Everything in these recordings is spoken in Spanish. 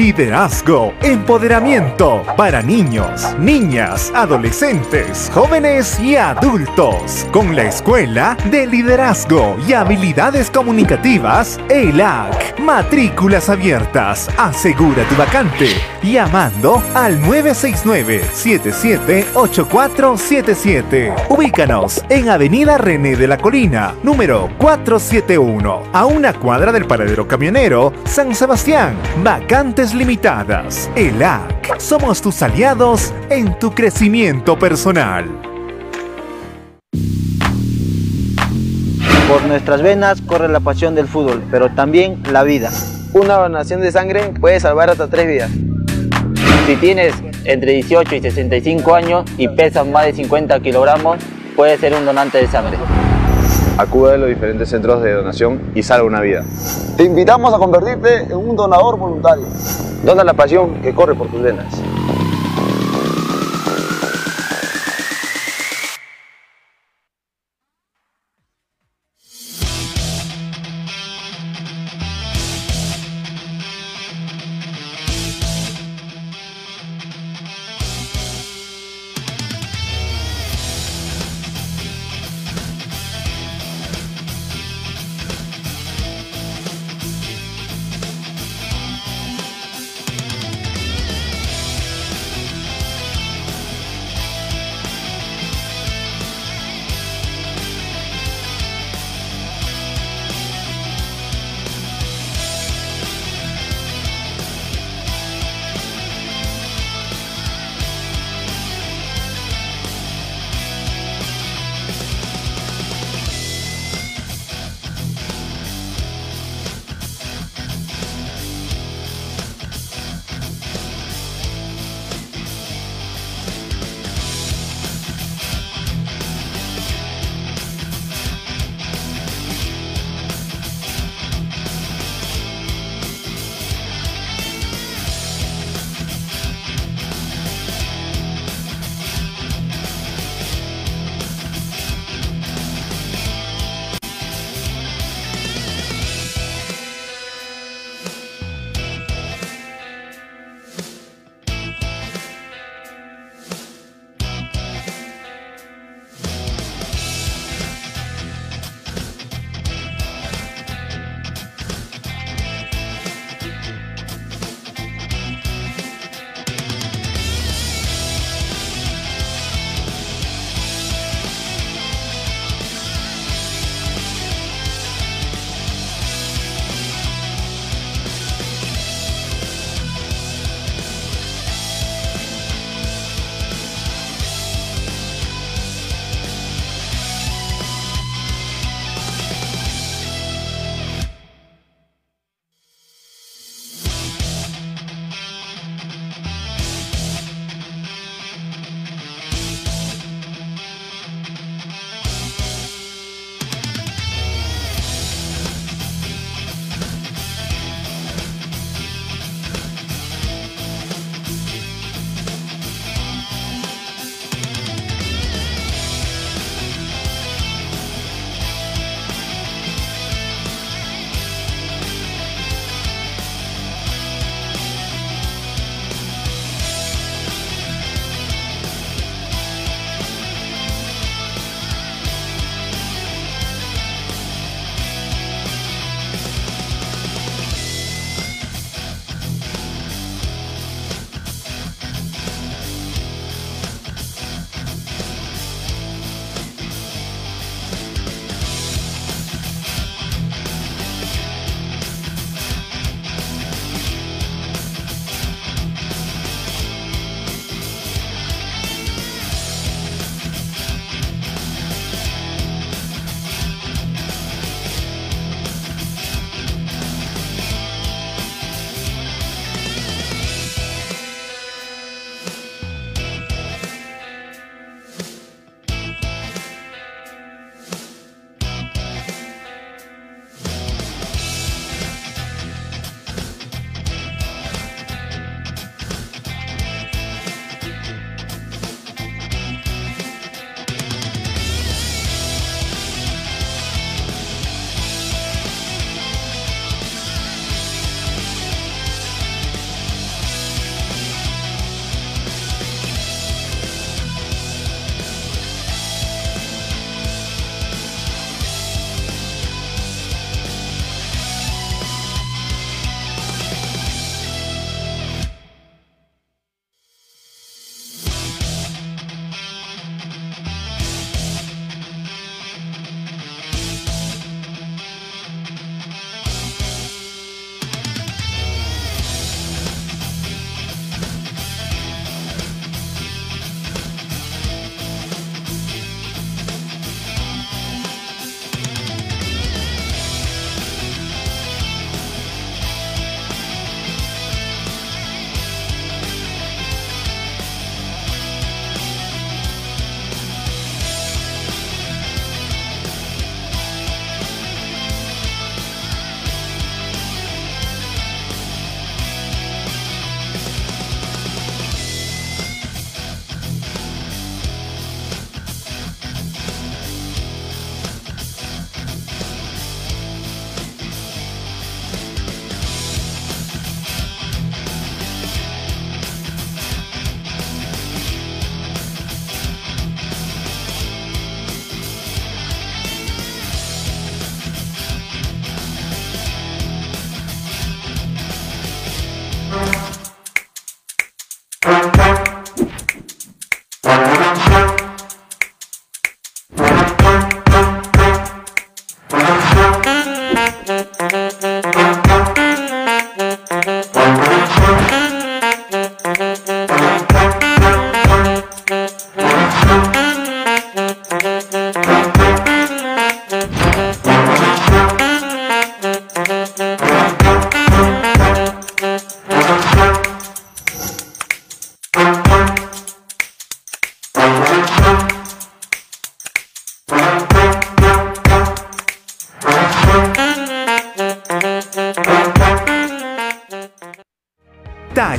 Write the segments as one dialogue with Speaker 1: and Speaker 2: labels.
Speaker 1: Liderazgo, empoderamiento para niños, niñas, adolescentes, jóvenes y adultos. Con la Escuela de Liderazgo y Habilidades Comunicativas, ELAC. Matrículas abiertas. Asegura tu vacante llamando al 969-778477. Ubícanos en Avenida René de la Colina, número 471, a una cuadra del paradero camionero San Sebastián. Vacantes limitadas. ELAC. Somos tus aliados en tu crecimiento personal.
Speaker 2: Por nuestras venas corre la pasión del fútbol, pero también la vida.
Speaker 3: Una donación de sangre puede salvar hasta tres vidas.
Speaker 4: Si tienes entre 18 y 65 años y pesas más de 50 kilogramos, puedes ser un donante de sangre.
Speaker 5: Acude a los diferentes centros de donación y salva una vida.
Speaker 6: Te invitamos a convertirte en un donador voluntario.
Speaker 3: Dona la pasión que corre por tus venas.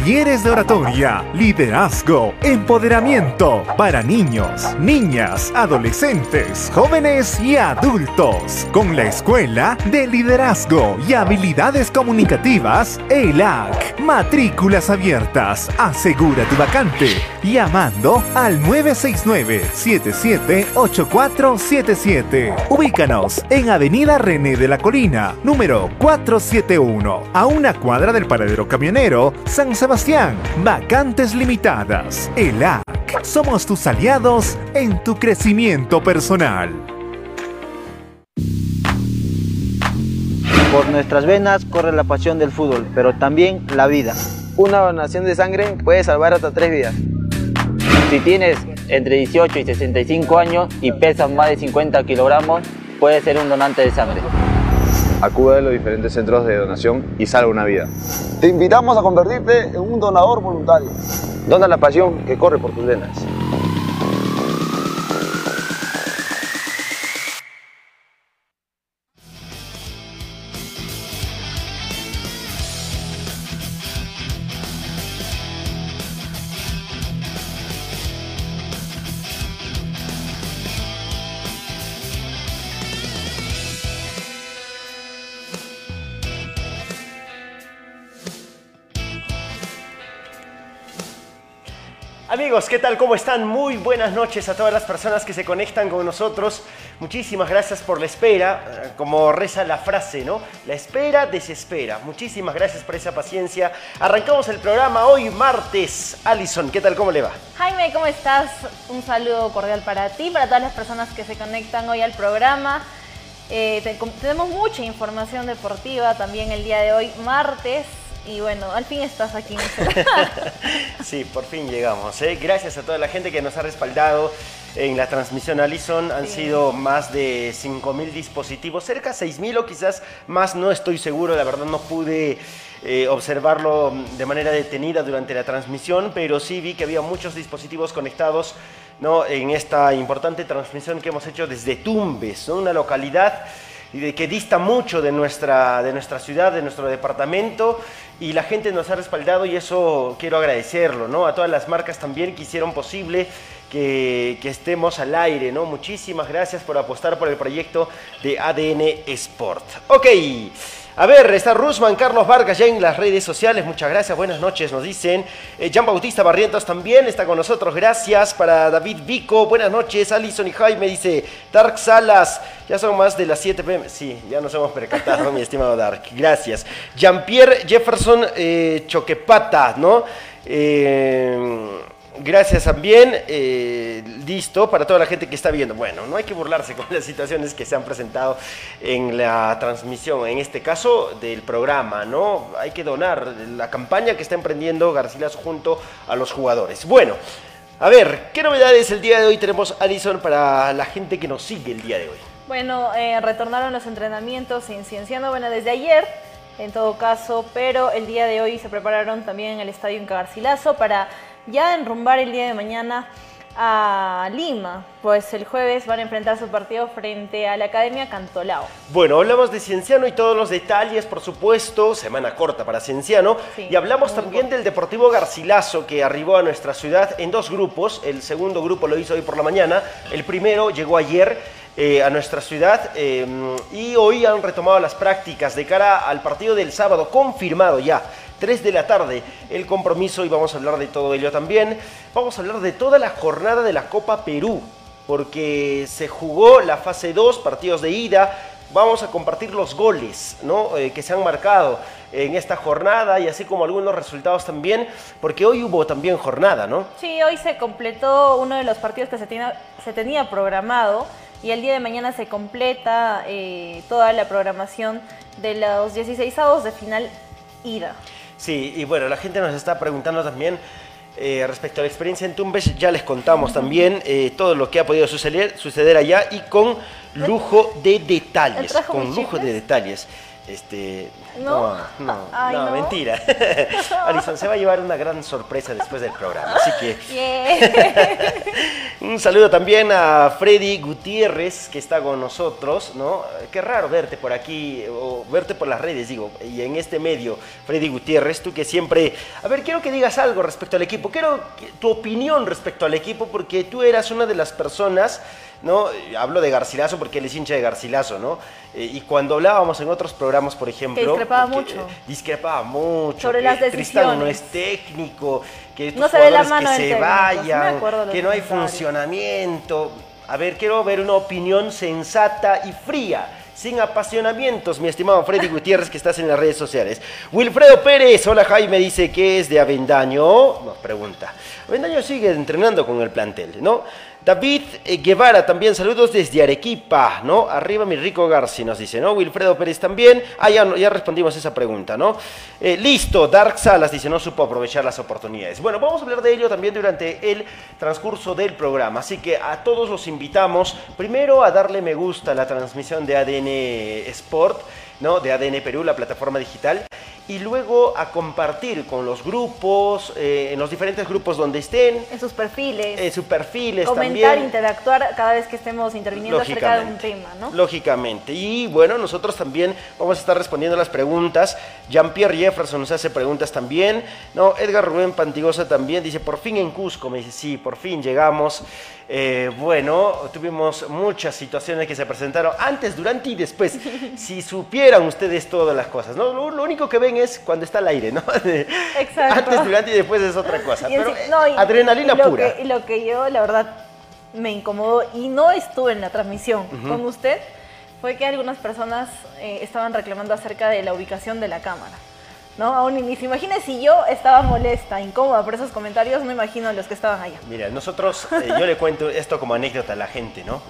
Speaker 1: Talleres de oratoria, liderazgo, empoderamiento para niños, niñas, adolescentes, jóvenes y adultos. Con la Escuela de Liderazgo y Habilidades Comunicativas, ELAC. Matrículas abiertas. Asegura tu vacante. Llamando al 969-778477. Ubícanos en Avenida René de la Colina, número 471, a una cuadra del paradero camionero San Sebastián. Vacantes limitadas. ELAC. Somos tus aliados en tu crecimiento personal.
Speaker 2: Por nuestras venas corre la pasión del fútbol, pero también la vida.
Speaker 3: Una donación de sangre puede salvar hasta tres vidas.
Speaker 4: Si tienes entre 18 y 65 años y pesas más de 50 kilogramos, puedes ser un donante de sangre.
Speaker 5: Acude a los diferentes centros de donación y salva una vida.
Speaker 6: Te invitamos a convertirte en un donador voluntario.
Speaker 3: Dona la pasión que corre por tus venas.
Speaker 7: ¿Qué tal? ¿Cómo están? Muy buenas noches a todas las personas que se conectan con nosotros. Muchísimas gracias por la espera, eh, como reza la frase, ¿no? La espera desespera. Muchísimas gracias por esa paciencia. Arrancamos el programa hoy martes. Alison, ¿qué tal? ¿Cómo le va?
Speaker 8: Jaime, ¿cómo estás? Un saludo cordial para ti, para todas las personas que se conectan hoy al programa. Eh, te- tenemos mucha información deportiva también el día de hoy, martes. Y bueno, al fin estás aquí.
Speaker 7: Sí, por fin llegamos. ¿eh? Gracias a toda la gente que nos ha respaldado en la transmisión Alison. Han sido más de 5.000 dispositivos, cerca de 6.000 o quizás más, no estoy seguro. La verdad no pude eh, observarlo de manera detenida durante la transmisión, pero sí vi que había muchos dispositivos conectados ¿no? en esta importante transmisión que hemos hecho desde Tumbes, ¿no? una localidad y de que dista mucho de nuestra, de nuestra ciudad, de nuestro departamento, y la gente nos ha respaldado y eso quiero agradecerlo, ¿no? A todas las marcas también que hicieron posible que, estemos al aire, ¿no? Muchísimas gracias por apostar por el proyecto de ADN Sport. Ok. A ver, está Rusman Carlos Vargas ya en las redes sociales. Muchas gracias, buenas noches, nos dicen. Eh, Jean Bautista Barrientos también está con nosotros. Gracias para David Vico. Buenas noches, Alison y Jaime dice. Dark Salas, ya son más de las 7 pm. Sí, ya nos hemos percatado, mi estimado Dark. Gracias. Jean-Pierre Jefferson eh, Choquepata, ¿no? Eh, Gracias también. eh, listo para toda la gente que está viendo. Bueno, no hay que burlarse con las situaciones que se han presentado en la transmisión, en este caso del programa, ¿no? Hay que donar la campaña que está emprendiendo Garcilas junto a los jugadores. Bueno, a ver, ¿qué novedades el día de hoy tenemos, Alison, para la gente que nos sigue el día de hoy?
Speaker 8: bueno, eh, retornaron los entrenamientos en Cienciano, bueno, desde ayer, en todo caso, pero el día de hoy se prepararon también en el Estadio en Garcilaso para ya enrumbar el día de mañana a Lima, pues el jueves van a enfrentar su partido frente a la Academia Cantolao.
Speaker 7: Bueno, hablamos de Cienciano y todos los detalles, por supuesto, semana corta para Cienciano.
Speaker 8: Sí,
Speaker 7: y hablamos también del Deportivo Garcilaso que arribó a nuestra ciudad en dos grupos. El segundo grupo lo hizo hoy por la mañana, el primero llegó ayer. eh, a nuestra ciudad eh, y hoy han retomado las prácticas de cara al partido del sábado, confirmado ya, 3 de la tarde, el compromiso y vamos a hablar de todo ello también. Vamos a hablar de toda la jornada de la Copa Perú, porque se jugó la fase 2, partidos de ida, vamos a compartir los goles ¿no? Eh, que se han marcado en esta jornada y así como algunos resultados también, porque hoy hubo también jornada, ¿no?
Speaker 8: Sí, hoy se completó uno de los partidos que se tenía, programado y el día de mañana se completa eh, toda la programación de los 16 avos de final ida.
Speaker 7: Sí, y bueno, la gente nos está preguntando también eh, respecto a la experiencia en Tumbes, ya les contamos también eh, todo lo que ha podido suceder, suceder allá y con lujo de detalles,
Speaker 8: ¿Trajo
Speaker 7: con lujo de detalles. Este,
Speaker 8: No.
Speaker 7: no, no,
Speaker 8: Ay,
Speaker 7: no,
Speaker 8: no.
Speaker 7: mentira. Alison se va a llevar una gran sorpresa después del programa, así que
Speaker 8: Yeah.
Speaker 7: Un saludo también a Freddy Gutiérrez, que está con nosotros, ¿no? Qué raro verte por aquí, o verte por las redes, digo, y en este medio, Freddy Gutiérrez, tú que siempre... A ver, quiero que digas algo respecto al equipo, quiero tu opinión respecto al equipo, porque tú eras una de las personas, ¿no? Hablo de Garcilaso porque él es hincha de Garcilaso, ¿no? Eh, y cuando hablábamos en otros programas, por ejemplo...
Speaker 8: discrepaba
Speaker 7: porque,
Speaker 8: mucho.
Speaker 7: discrepaba mucho.
Speaker 8: Sobre
Speaker 7: que
Speaker 8: las
Speaker 7: Tristán no
Speaker 8: decisiones.
Speaker 7: es técnico, que estos
Speaker 8: No se ve la
Speaker 7: jugadores
Speaker 8: mano
Speaker 7: que se
Speaker 8: técnico,
Speaker 7: vayan, que no hay funcionamiento. A ver, quiero ver una opinión sensata y fría, sin apasionamientos, mi estimado Freddy Gutiérrez, que estás en las redes sociales. Wilfredo Pérez, hola Jaime, dice que es de Avendaño, nos pregunta. Avendaño sigue entrenando con el plantel, ¿no? David eh, Guevara también, saludos desde Arequipa, ¿no? Arriba mi rico Garci, nos dice, ¿no? Wilfredo Pérez también. Ah, ya, respondimos esa pregunta, ¿no? Eh, listo, Dark Salas dice, no supo aprovechar las oportunidades. Bueno, vamos a hablar de ello también durante el transcurso del programa. Así que a todos los invitamos, primero a darle me gusta a la transmisión de ADN Sport, ¿no? De ADN Perú, la plataforma digital. Y luego a compartir con los grupos, eh, en los diferentes grupos donde estén,
Speaker 8: En sus perfiles.
Speaker 7: en sus perfiles
Speaker 8: comentar,
Speaker 7: también.
Speaker 8: interactuar cada vez que estemos interviniendo acerca de un tema, ¿no?
Speaker 7: Lógicamente. Y bueno, nosotros también vamos a estar respondiendo las preguntas. Jean-Pierre Jefferson nos hace preguntas también. No, Edgar Rubén Pantigosa también dice, por fin en Cusco. Me dice, sí, por fin llegamos. Eh, bueno, tuvimos muchas situaciones que se presentaron antes, durante y después. si supieran ustedes todas las cosas, ¿no? Lo, lo único que ven es cuando está al aire, ¿no?
Speaker 8: Exacto.
Speaker 7: Antes, durante y después es otra cosa.
Speaker 8: Y
Speaker 7: Pero
Speaker 8: sí-
Speaker 7: eh,
Speaker 8: no, y-
Speaker 7: adrenalina
Speaker 8: y lo
Speaker 7: pura.
Speaker 8: Que, y lo que yo, la verdad, me incomodó y no estuve en la transmisión con usted fue que algunas personas eh, estaban reclamando acerca de la ubicación de la cámara. ¿No? A un inicio. Imagine si yo estaba molesta, incómoda por esos comentarios, no imagino los que estaban allá.
Speaker 7: Mira, nosotros, eh, yo le cuento esto como anécdota a la gente, ¿no?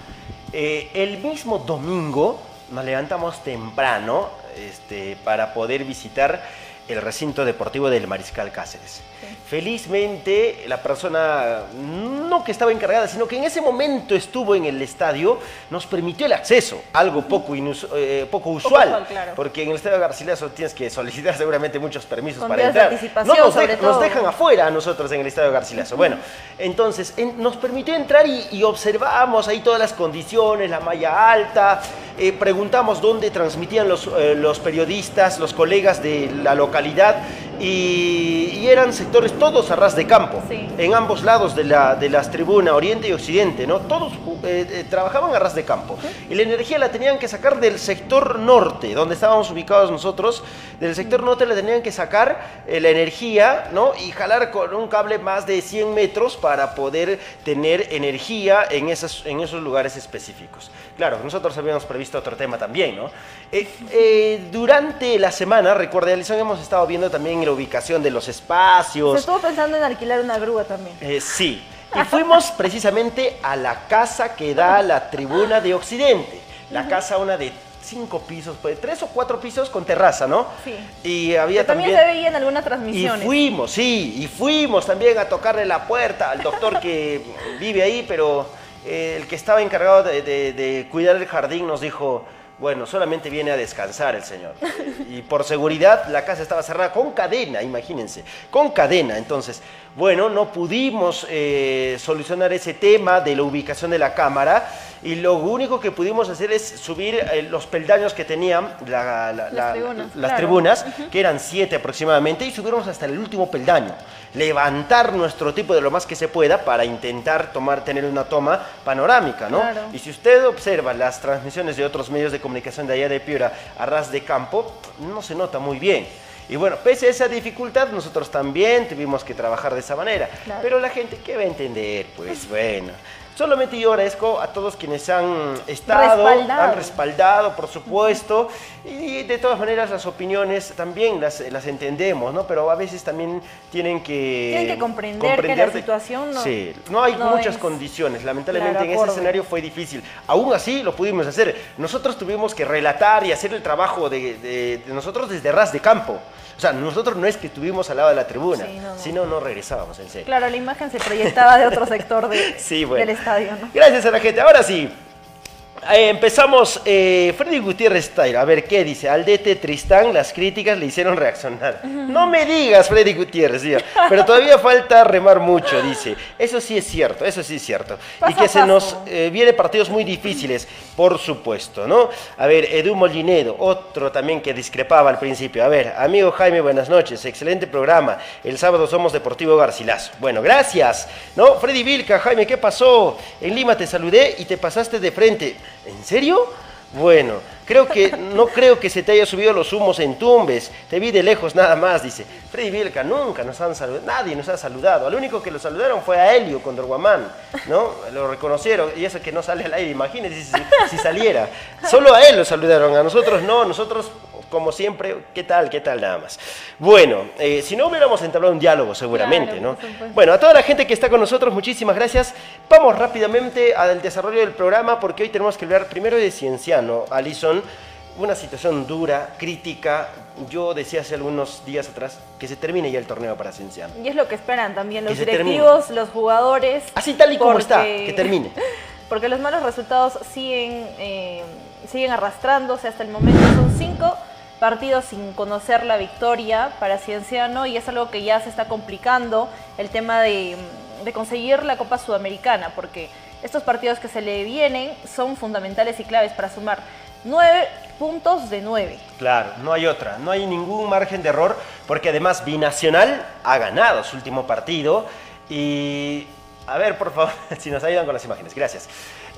Speaker 7: Eh, el mismo domingo nos levantamos temprano este, para poder visitar el recinto deportivo del Mariscal Cáceres. Felizmente, la persona, no que estaba encargada, sino que en ese momento estuvo en el estadio, nos permitió el acceso, algo poco, inus- eh, poco usual,
Speaker 8: claro.
Speaker 7: porque en el estadio Garcilaso tienes que solicitar seguramente muchos permisos
Speaker 8: Con
Speaker 7: para entrar. no nos,
Speaker 8: sobre
Speaker 7: dejan- nos
Speaker 8: todo.
Speaker 7: dejan afuera a nosotros en el estadio Garcilaso. Bueno, entonces en- nos permitió entrar y, y observamos ahí todas las condiciones, la malla alta, eh, preguntamos dónde transmitían los, eh, los periodistas, los colegas de la localidad y, y eran sectores todos a ras de campo,
Speaker 8: Sí.
Speaker 7: en ambos lados de, la, de las tribunas, oriente y occidente, ¿no? Todos eh, eh, trabajaban a ras de campo y la energía la tenían que sacar del sector norte, donde estábamos ubicados nosotros, del sector norte la tenían que sacar eh, la energía, ¿no? Y jalar con un cable más de 100 metros para poder tener energía en, esas, en esos lugares específicos. Claro, nosotros habíamos previsto otro tema también, ¿no? Eh, eh, durante la semana, recuerda, hemos estado viendo también la ubicación de los
Speaker 8: Se
Speaker 7: espacios.
Speaker 8: estuvo pensando en alquilar una grúa también.
Speaker 7: Eh, sí, y fuimos precisamente a la casa que da a la tribuna de Occidente. La casa, una de cinco pisos, pues, tres o cuatro pisos con terraza, ¿no?
Speaker 8: Sí.
Speaker 7: Y había
Speaker 8: también
Speaker 7: también...
Speaker 8: se veía en algunas
Speaker 7: Y
Speaker 8: transmisiones.
Speaker 7: fuimos, sí, y fuimos también a tocarle la puerta al doctor que vive ahí, pero eh, el que estaba encargado de, de- de cuidar el jardín nos dijo, bueno, solamente viene a descansar el señor. Y por seguridad la casa estaba cerrada con cadena, imagínense, con cadena. Entonces, bueno, no pudimos eh, solucionar ese tema de la ubicación de la cámara y lo único que pudimos hacer es subir eh, los peldaños que tenían la- la- la-
Speaker 8: tribunas,
Speaker 7: las
Speaker 8: claro.
Speaker 7: tribunas, que eran siete aproximadamente, y subimos hasta el último peldaño. Levantar nuestro tipo de lo más que se pueda para intentar tomar, tener una toma panorámica, ¿no?
Speaker 8: Claro.
Speaker 7: Y si usted observa las transmisiones de otros medios de comunicación de allá de Piura a ras de campo, no se nota muy bien. Y bueno, pese a esa dificultad, nosotros también tuvimos que trabajar de esa manera.
Speaker 8: Claro.
Speaker 7: Pero la gente, ¿qué va a entender? Pues bueno. Solamente yo agradezco a todos quienes han estado,
Speaker 8: Respaldado.
Speaker 7: han respaldado, por supuesto, y de todas maneras las opiniones también las, las entendemos, ¿no? Pero a veces también tienen que...
Speaker 8: Tienen que comprender que la
Speaker 7: de-
Speaker 8: situación no-
Speaker 7: Sí, no hay
Speaker 8: no
Speaker 7: muchas
Speaker 8: es-
Speaker 7: condiciones, lamentablemente
Speaker 8: Claro,
Speaker 7: en ese escenario fue difícil. Aún así lo pudimos hacer. Nosotros tuvimos que relatar y hacer el trabajo de, de- de nosotros desde ras de campo. O sea, nosotros no es que estuvimos al lado de la tribuna,
Speaker 8: Sí, no, no.
Speaker 7: sino no regresábamos, en serio.
Speaker 8: Claro, la imagen se proyectaba de otro sector de-
Speaker 7: Sí, bueno.
Speaker 8: del estadio, ¿no?
Speaker 7: Gracias a la gente. Ahora sí, Eh, empezamos, eh, Freddy Gutiérrez Style, a ver qué dice. Al DT Tristán las críticas le hicieron reaccionar. No me digas, Freddy Gutiérrez, pero todavía falta remar mucho, dice. Eso sí es cierto, eso sí es cierto.
Speaker 8: Paso
Speaker 7: y que se nos eh, viene partidos muy difíciles, por supuesto, ¿no? A ver, Edu Molinedo, otro también que discrepaba al principio. A ver, amigo Jaime, buenas noches, excelente programa. El sábado somos Deportivo Garcilaso. Bueno, gracias, ¿no? Freddy Vilca, Jaime, ¿qué pasó? En Lima te saludé y te pasaste de frente. ¿En serio? Bueno, creo que no creo que se te haya subido los humos en Tumbes. Te vi de lejos nada más, dice. Freddy Vilca, nunca nos han saludado, nadie nos ha saludado. Al único que lo saludaron fue a Helio con Dorguamán, ¿no? Lo reconocieron y eso que no sale al aire, imagínense si, si saliera. Solo a él lo saludaron, a nosotros no, nosotros como siempre, ¿qué tal? ¿Qué tal nada más? Bueno, eh, si no hubiéramos entablado un diálogo seguramente,
Speaker 8: Claro,
Speaker 7: ¿no? Bueno, a toda la gente que está con nosotros, muchísimas gracias. Vamos rápidamente al desarrollo del programa porque hoy tenemos que hablar primero de Cienciano, Alison. Una situación dura, crítica. Yo decía hace algunos días atrás que se termine ya el torneo para Cienciano.
Speaker 8: Y es lo que esperan también los directivos, los jugadores.
Speaker 7: Así tal y como está, que termine.
Speaker 8: Porque los malos resultados siguen, eh, siguen arrastrándose hasta el momento. Son cinco partidos sin conocer la victoria para Cienciano y es algo que ya se está complicando el tema de, de conseguir la Copa Sudamericana, porque estos partidos que se le vienen son fundamentales y claves para sumar nueve puntos de nueve.
Speaker 7: Claro, no hay otra, no hay ningún margen de error, porque además Binacional ha ganado su último partido y... A ver, por favor, si nos ayudan con las imágenes, gracias.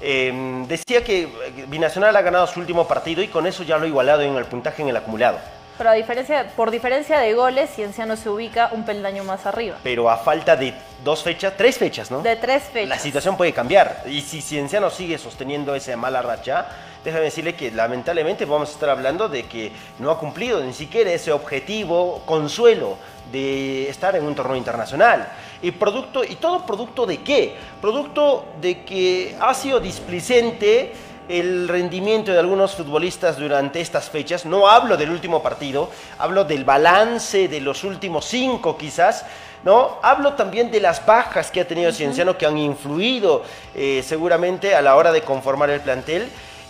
Speaker 7: Eh, decía que eh, Binacional ha ganado su último partido y con eso ya lo ha igualado en el puntaje en el acumulado.
Speaker 8: Pero a diferencia, por diferencia de goles, Cienciano se ubica un peldaño más arriba.
Speaker 7: Pero a falta de dos fechas, tres fechas, ¿no?
Speaker 8: De tres fechas.
Speaker 7: La situación puede cambiar. Y si Cienciano sigue sosteniendo esa mala racha, déjame decirle que lamentablemente vamos a estar hablando de que no ha cumplido ni siquiera ese objetivo consuelo de estar en un torneo internacional. Y, producto, ¿Y todo producto de qué? Producto de que ha sido displicente el rendimiento de algunos futbolistas durante estas fechas. No hablo del último partido, hablo del balance de los últimos cinco quizás. ¿no? Hablo también de las bajas que ha tenido Cienciano que han influido eh, seguramente a la hora de conformar el plantel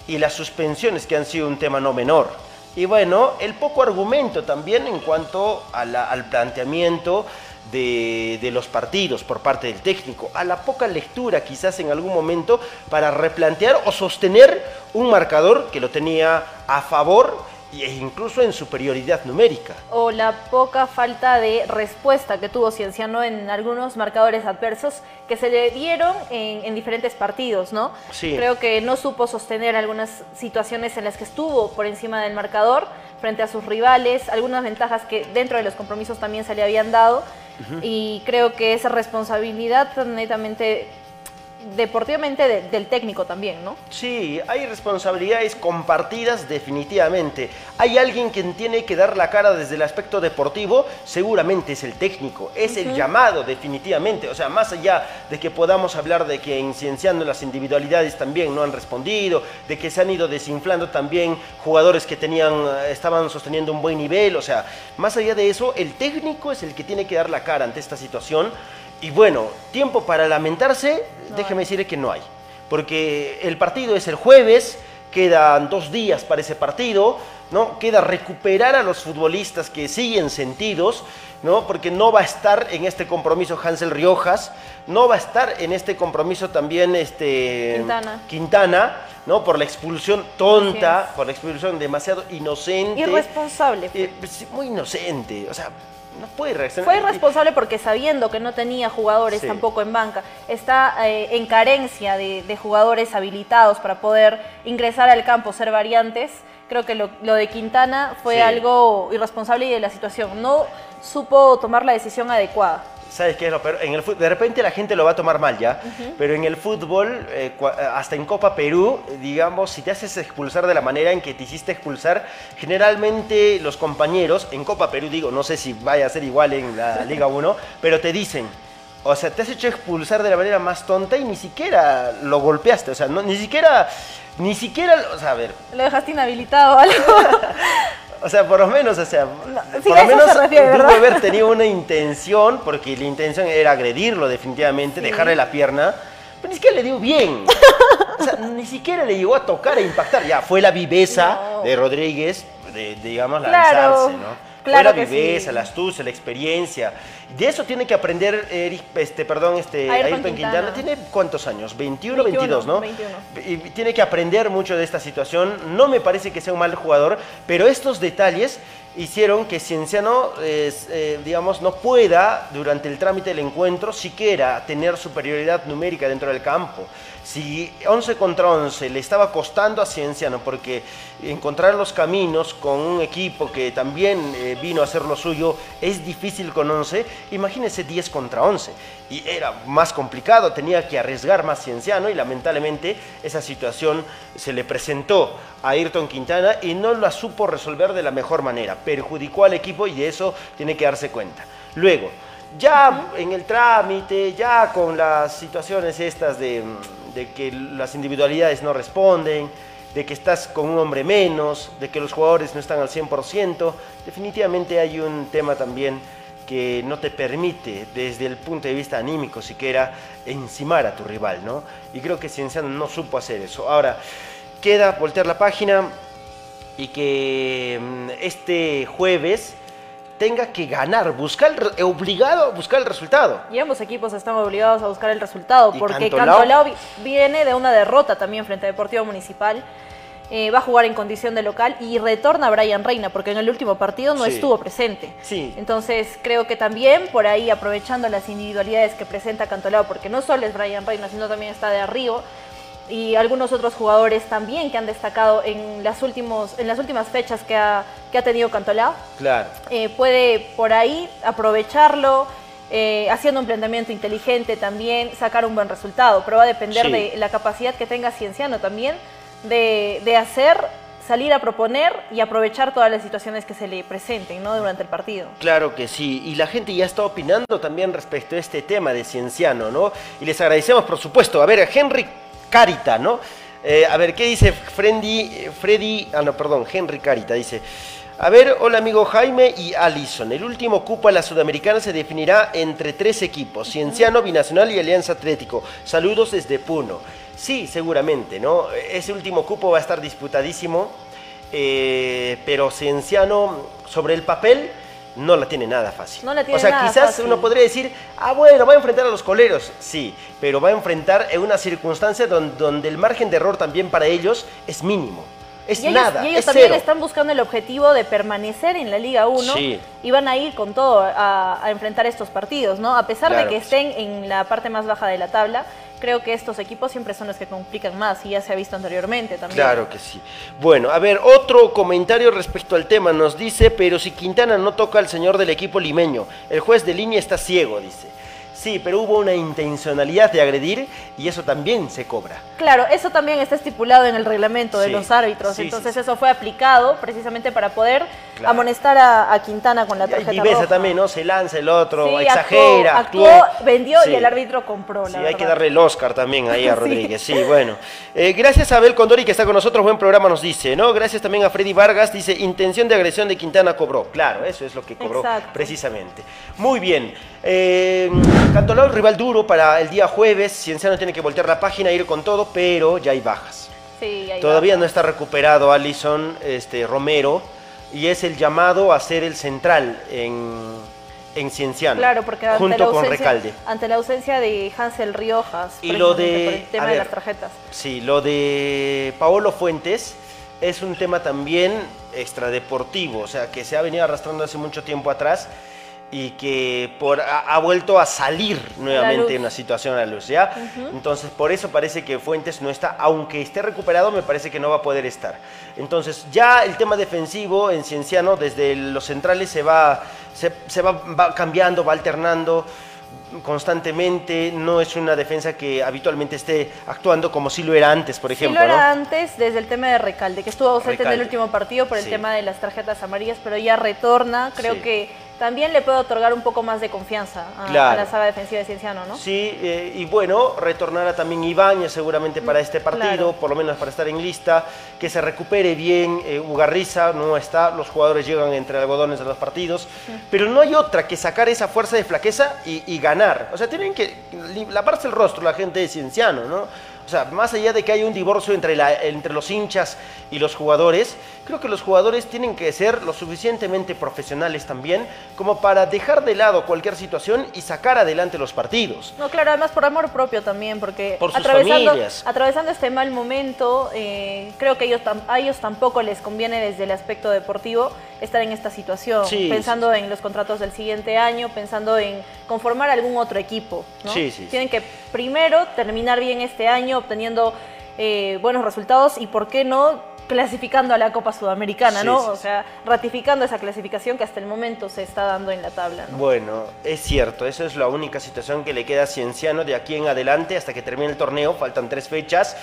Speaker 7: y las suspensiones que han sido un tema no menor. Y bueno, el poco argumento también en cuanto a la- al planteamiento de, de los partidos por parte del técnico, a la poca lectura quizás en algún momento para replantear o sostener un marcador que lo tenía a favor e incluso en superioridad numérica.
Speaker 8: O la poca falta de respuesta que tuvo Cienciano en algunos marcadores adversos que se le dieron en, en diferentes partidos, ¿no?
Speaker 7: Sí.
Speaker 8: Creo que no supo sostener algunas situaciones en las que estuvo por encima del marcador frente a sus rivales, algunas ventajas que dentro de los compromisos también se le habían dado. Y creo que es responsabilidad netamente deportivamente de- del técnico también, ¿no?
Speaker 7: Sí, hay responsabilidades compartidas definitivamente. Hay alguien quien tiene que dar la cara desde el aspecto deportivo, seguramente es el técnico, es el llamado definitivamente. O sea, más allá de que podamos hablar de que en Cienciano las individualidades también no han respondido, de que se han ido desinflando también jugadores que tenían, estaban sosteniendo un buen nivel, o sea, más allá de eso, el técnico es el que tiene que dar la cara ante esta situación. Y bueno, tiempo para lamentarse, déjeme decirle que no hay. Porque el partido es el jueves, quedan dos días para ese partido, ¿no? Queda recuperar a los futbolistas que siguen sentidos, ¿no? Porque no va a estar en este compromiso Hansel Riojas, no va a estar en este compromiso también este
Speaker 8: Quintana.
Speaker 7: Quintana, ¿no? Por la expulsión tonta, por la expulsión demasiado inocente.
Speaker 8: Irresponsable.
Speaker 7: Eh, pues, muy inocente, o sea, no puede reaccionar.
Speaker 8: Fue irresponsable porque sabiendo que no tenía jugadores
Speaker 7: Sí.
Speaker 8: tampoco en banca, está eh, en carencia de, de jugadores habilitados para poder ingresar al campo, ser variantes. Creo que lo, lo de Quintana fue
Speaker 7: Sí.
Speaker 8: algo irresponsable y de la situación. No supo tomar la decisión adecuada.
Speaker 7: ¿Sabes qué es lo peor? En el fut- de repente la gente lo va a tomar mal ya, pero en el fútbol, eh, cua- hasta en Copa Perú, digamos, si te haces expulsar de la manera en que te hiciste expulsar, generalmente los compañeros, en Copa Perú digo, no sé si vaya a ser igual en la Liga 1, pero te dicen, o sea, te has hecho expulsar de la manera más tonta y ni siquiera lo golpeaste, o sea, no, ni siquiera, ni siquiera, o sea, a ver,
Speaker 8: Lo dejaste inhabilitado o algo.
Speaker 7: o sea, por lo menos, o sea,
Speaker 8: sí,
Speaker 7: por lo menos
Speaker 8: se refiere,
Speaker 7: tuvo haber tenido una intención, porque la intención era agredirlo definitivamente, dejarle la pierna, pero ni siquiera le dio bien. O sea, ni siquiera le llegó a tocar e impactar. Ya fue la viveza
Speaker 8: No.
Speaker 7: de Rodríguez, de, de, digamos,
Speaker 8: Claro,
Speaker 7: lanzarse, ¿no?
Speaker 8: Claro
Speaker 7: la viveza,
Speaker 8: sí.
Speaker 7: la astucia, la experiencia. De eso tiene que aprender Eric, este, perdón, este,
Speaker 8: Ayrton
Speaker 7: Ayrton Quintana.
Speaker 8: Quintana.
Speaker 7: Tiene cuántos años? 21,
Speaker 8: 21,
Speaker 7: 22, ¿no?
Speaker 8: 21.
Speaker 7: Y tiene que aprender mucho de esta situación. No me parece que sea un mal jugador, pero estos detalles hicieron que Cienciano, eh, eh, digamos, no pueda durante el trámite del encuentro siquiera tener superioridad numérica dentro del campo. Si 11 contra 11 le estaba costando a Cienciano porque encontrar los caminos con un equipo que también eh, vino a hacer lo suyo es difícil con 11, imagínense 10 contra 11. Y era más complicado, tenía que arriesgar más Cienciano y lamentablemente esa situación se le presentó a Ayrton Quintana y no la supo resolver de la mejor manera. Perjudicó al equipo y de eso tiene que darse cuenta. Luego, ya en el trámite, ya con las situaciones estas de, de que las individualidades no responden, de que estás con un hombre menos, de que los jugadores no están al 100%, definitivamente hay un tema también que no te permite desde el punto de vista anímico siquiera encimar a tu rival, ¿no? Y creo que Cienciano no supo hacer eso. Ahora, queda voltear la página y que mm, este jueves tenga que ganar, buscar el re- obligado a buscar el resultado.
Speaker 8: Y ambos equipos están obligados a buscar el resultado,
Speaker 7: Y
Speaker 8: porque
Speaker 7: Cantolao-
Speaker 8: Cantolao vi- viene de una derrota también frente a Deportivo Municipal. Eh, va a jugar en condición de local y retorna Brian Reina, porque en el último partido no
Speaker 7: Sí.
Speaker 8: estuvo presente.
Speaker 7: Sí.
Speaker 8: Entonces creo que también por ahí, aprovechando las individualidades que presenta Cantolao, porque no solo es Brian Reina, sino también está de Arrigo y algunos otros jugadores también que han destacado en las, últimos, en las últimas fechas que ha, que ha tenido Cantolao
Speaker 7: Claro.
Speaker 8: eh, puede por ahí aprovecharlo, eh, haciendo un planteamiento inteligente también, sacar un buen resultado, pero va a depender
Speaker 7: Sí.
Speaker 8: de la capacidad que tenga Cienciano también de, de hacer, salir a proponer y aprovechar todas las situaciones que se le presenten ¿no? durante el partido.
Speaker 7: Claro que sí, y la gente ya está opinando también respecto a este tema de Cienciano, ¿no? Y les agradecemos, por supuesto, a ver, a Henry Carita, ¿no? Eh, a ver, ¿qué dice Freddy, Freddy, ah, no, perdón, Henry Carita, dice, a ver, hola amigo Jaime y Alison, el último cupo a la Sudamericana se definirá entre tres equipos, Cienciano, Binacional y Alianza Atlético. Saludos desde Puno. Sí, seguramente, ¿no? Ese último cupo va a estar disputadísimo, eh, pero Cienciano, sobre el papel, no la tiene nada fácil.
Speaker 8: No la tiene
Speaker 7: o sea,
Speaker 8: nada
Speaker 7: quizás
Speaker 8: fácil.
Speaker 7: uno podría decir, ah, bueno, va a enfrentar a los coleros. Sí, pero va a enfrentar en una circunstancia don- donde, el margen de error también para ellos es mínimo. Es
Speaker 8: y ellos,
Speaker 7: nada,
Speaker 8: y ellos
Speaker 7: es
Speaker 8: también
Speaker 7: cero.
Speaker 8: están buscando el objetivo de permanecer en la Liga 1
Speaker 7: Sí.
Speaker 8: y van a ir con todo a, a enfrentar estos partidos, ¿no? A pesar
Speaker 7: Claro
Speaker 8: de que estén en la parte más baja de la tabla, creo que estos equipos siempre son los que complican más y ya se ha visto anteriormente también.
Speaker 7: Claro que sí. Bueno, a ver, otro comentario respecto al tema nos dice, pero si Quintana no toca al señor del equipo limeño, el juez de línea está ciego, dice. Sí, pero hubo una intencionalidad de agredir y eso también se cobra.
Speaker 8: Claro, eso también está estipulado en el reglamento de
Speaker 7: Sí.
Speaker 8: los árbitros,
Speaker 7: Sí, sí,
Speaker 8: entonces
Speaker 7: sí.
Speaker 8: eso fue aplicado precisamente para poder
Speaker 7: Claro.
Speaker 8: amonestar a, a Quintana con la
Speaker 7: Y
Speaker 8: tarjeta
Speaker 7: Viveza
Speaker 8: roja.
Speaker 7: también, ¿no? Se lanza el otro,
Speaker 8: Sí,
Speaker 7: exagera,
Speaker 8: actuó, vendió
Speaker 7: Sí.
Speaker 8: y el árbitro compró,
Speaker 7: Sí,
Speaker 8: la
Speaker 7: hay que darle el Oscar también ahí a
Speaker 8: Sí.
Speaker 7: Rodríguez. Sí, bueno. Eh, gracias a Abel Condori que está con nosotros, buen programa nos dice, ¿no? Gracias también a Freddy Vargas, dice, intención de agresión de Quintana cobró. Claro, eso es lo que cobró
Speaker 8: Exacto.
Speaker 7: precisamente. Muy bien. Eh, Cantolao, rival duro para el día jueves. Cienciano tiene que voltear la página, ir con todo, pero ya hay bajas.
Speaker 8: Sí,
Speaker 7: Todavía no está recuperado Alison este, Romero y es el llamado a ser el central en, en Cienciano.
Speaker 8: Claro, porque ante,
Speaker 7: junto
Speaker 8: la
Speaker 7: con
Speaker 8: ausencia,
Speaker 7: Recalde.
Speaker 8: ante la ausencia de Hansel Riojas,
Speaker 7: Y lo de-
Speaker 8: por el tema de las tarjetas.
Speaker 7: Sí, lo de Paolo Fuentes es un tema también extradeportivo, o sea, que se ha venido arrastrando hace mucho tiempo atrás y que por, ha, vuelto a salir nuevamente en una situación a la luz, ¿ya? Entonces, por eso parece que Fuentes no está, aunque esté recuperado, me parece que no va a poder estar. Entonces, ya el tema defensivo en Cienciano, desde los centrales se va, se, se va, va cambiando, va alternando constantemente, no es una defensa que habitualmente esté actuando como si lo era antes, por ejemplo,
Speaker 8: sí lo era
Speaker 7: ¿no?
Speaker 8: antes desde el tema de Recalde, que estuvo ausente en
Speaker 7: Recalde.
Speaker 8: el último partido por el
Speaker 7: Sí.
Speaker 8: tema de las tarjetas amarillas, pero ya retorna. Creo
Speaker 7: Sí.
Speaker 8: que también le puede otorgar un poco más de confianza a,
Speaker 7: Claro.
Speaker 8: a la saga defensiva de Cienciano, ¿no?
Speaker 7: Sí, eh, y bueno, retornará también Ibáñez seguramente para este partido,
Speaker 8: Mm, claro.
Speaker 7: por lo menos para estar en lista, que se recupere bien, eh, Ugarriza no está, los jugadores llegan entre algodones de los partidos, pero no hay otra que sacar esa fuerza de flaqueza y, y ganar. O sea, tienen que lavarse el rostro la gente de Cienciano, ¿no? O sea, más allá de que hay un divorcio entre, la, entre los hinchas y los jugadores, creo que los jugadores tienen que ser lo suficientemente profesionales también como para dejar de lado cualquier situación y sacar adelante los partidos.
Speaker 8: No, claro, además por amor propio también, porque
Speaker 7: Por
Speaker 8: atravesando,
Speaker 7: familias.
Speaker 8: atravesando este mal momento, eh, creo que ellos a ellos tampoco les conviene desde el aspecto deportivo estar en esta situación,
Speaker 7: Sí,
Speaker 8: pensando en los contratos del siguiente año, pensando en conformar algún otro equipo. ¿no?
Speaker 7: Sí, sí, sí.
Speaker 8: Tienen que primero terminar bien este año, obteniendo eh, buenos resultados y, ¿por qué no? Clasificando a la Copa Sudamericana,
Speaker 7: Sí,
Speaker 8: ¿no?
Speaker 7: sí,
Speaker 8: o sea, ratificando esa clasificación que hasta el momento se está dando en la tabla, ¿no?
Speaker 7: Bueno, es cierto, esa es la única situación que le queda a Cienciano de aquí en adelante hasta que termine el torneo, faltan tres fechas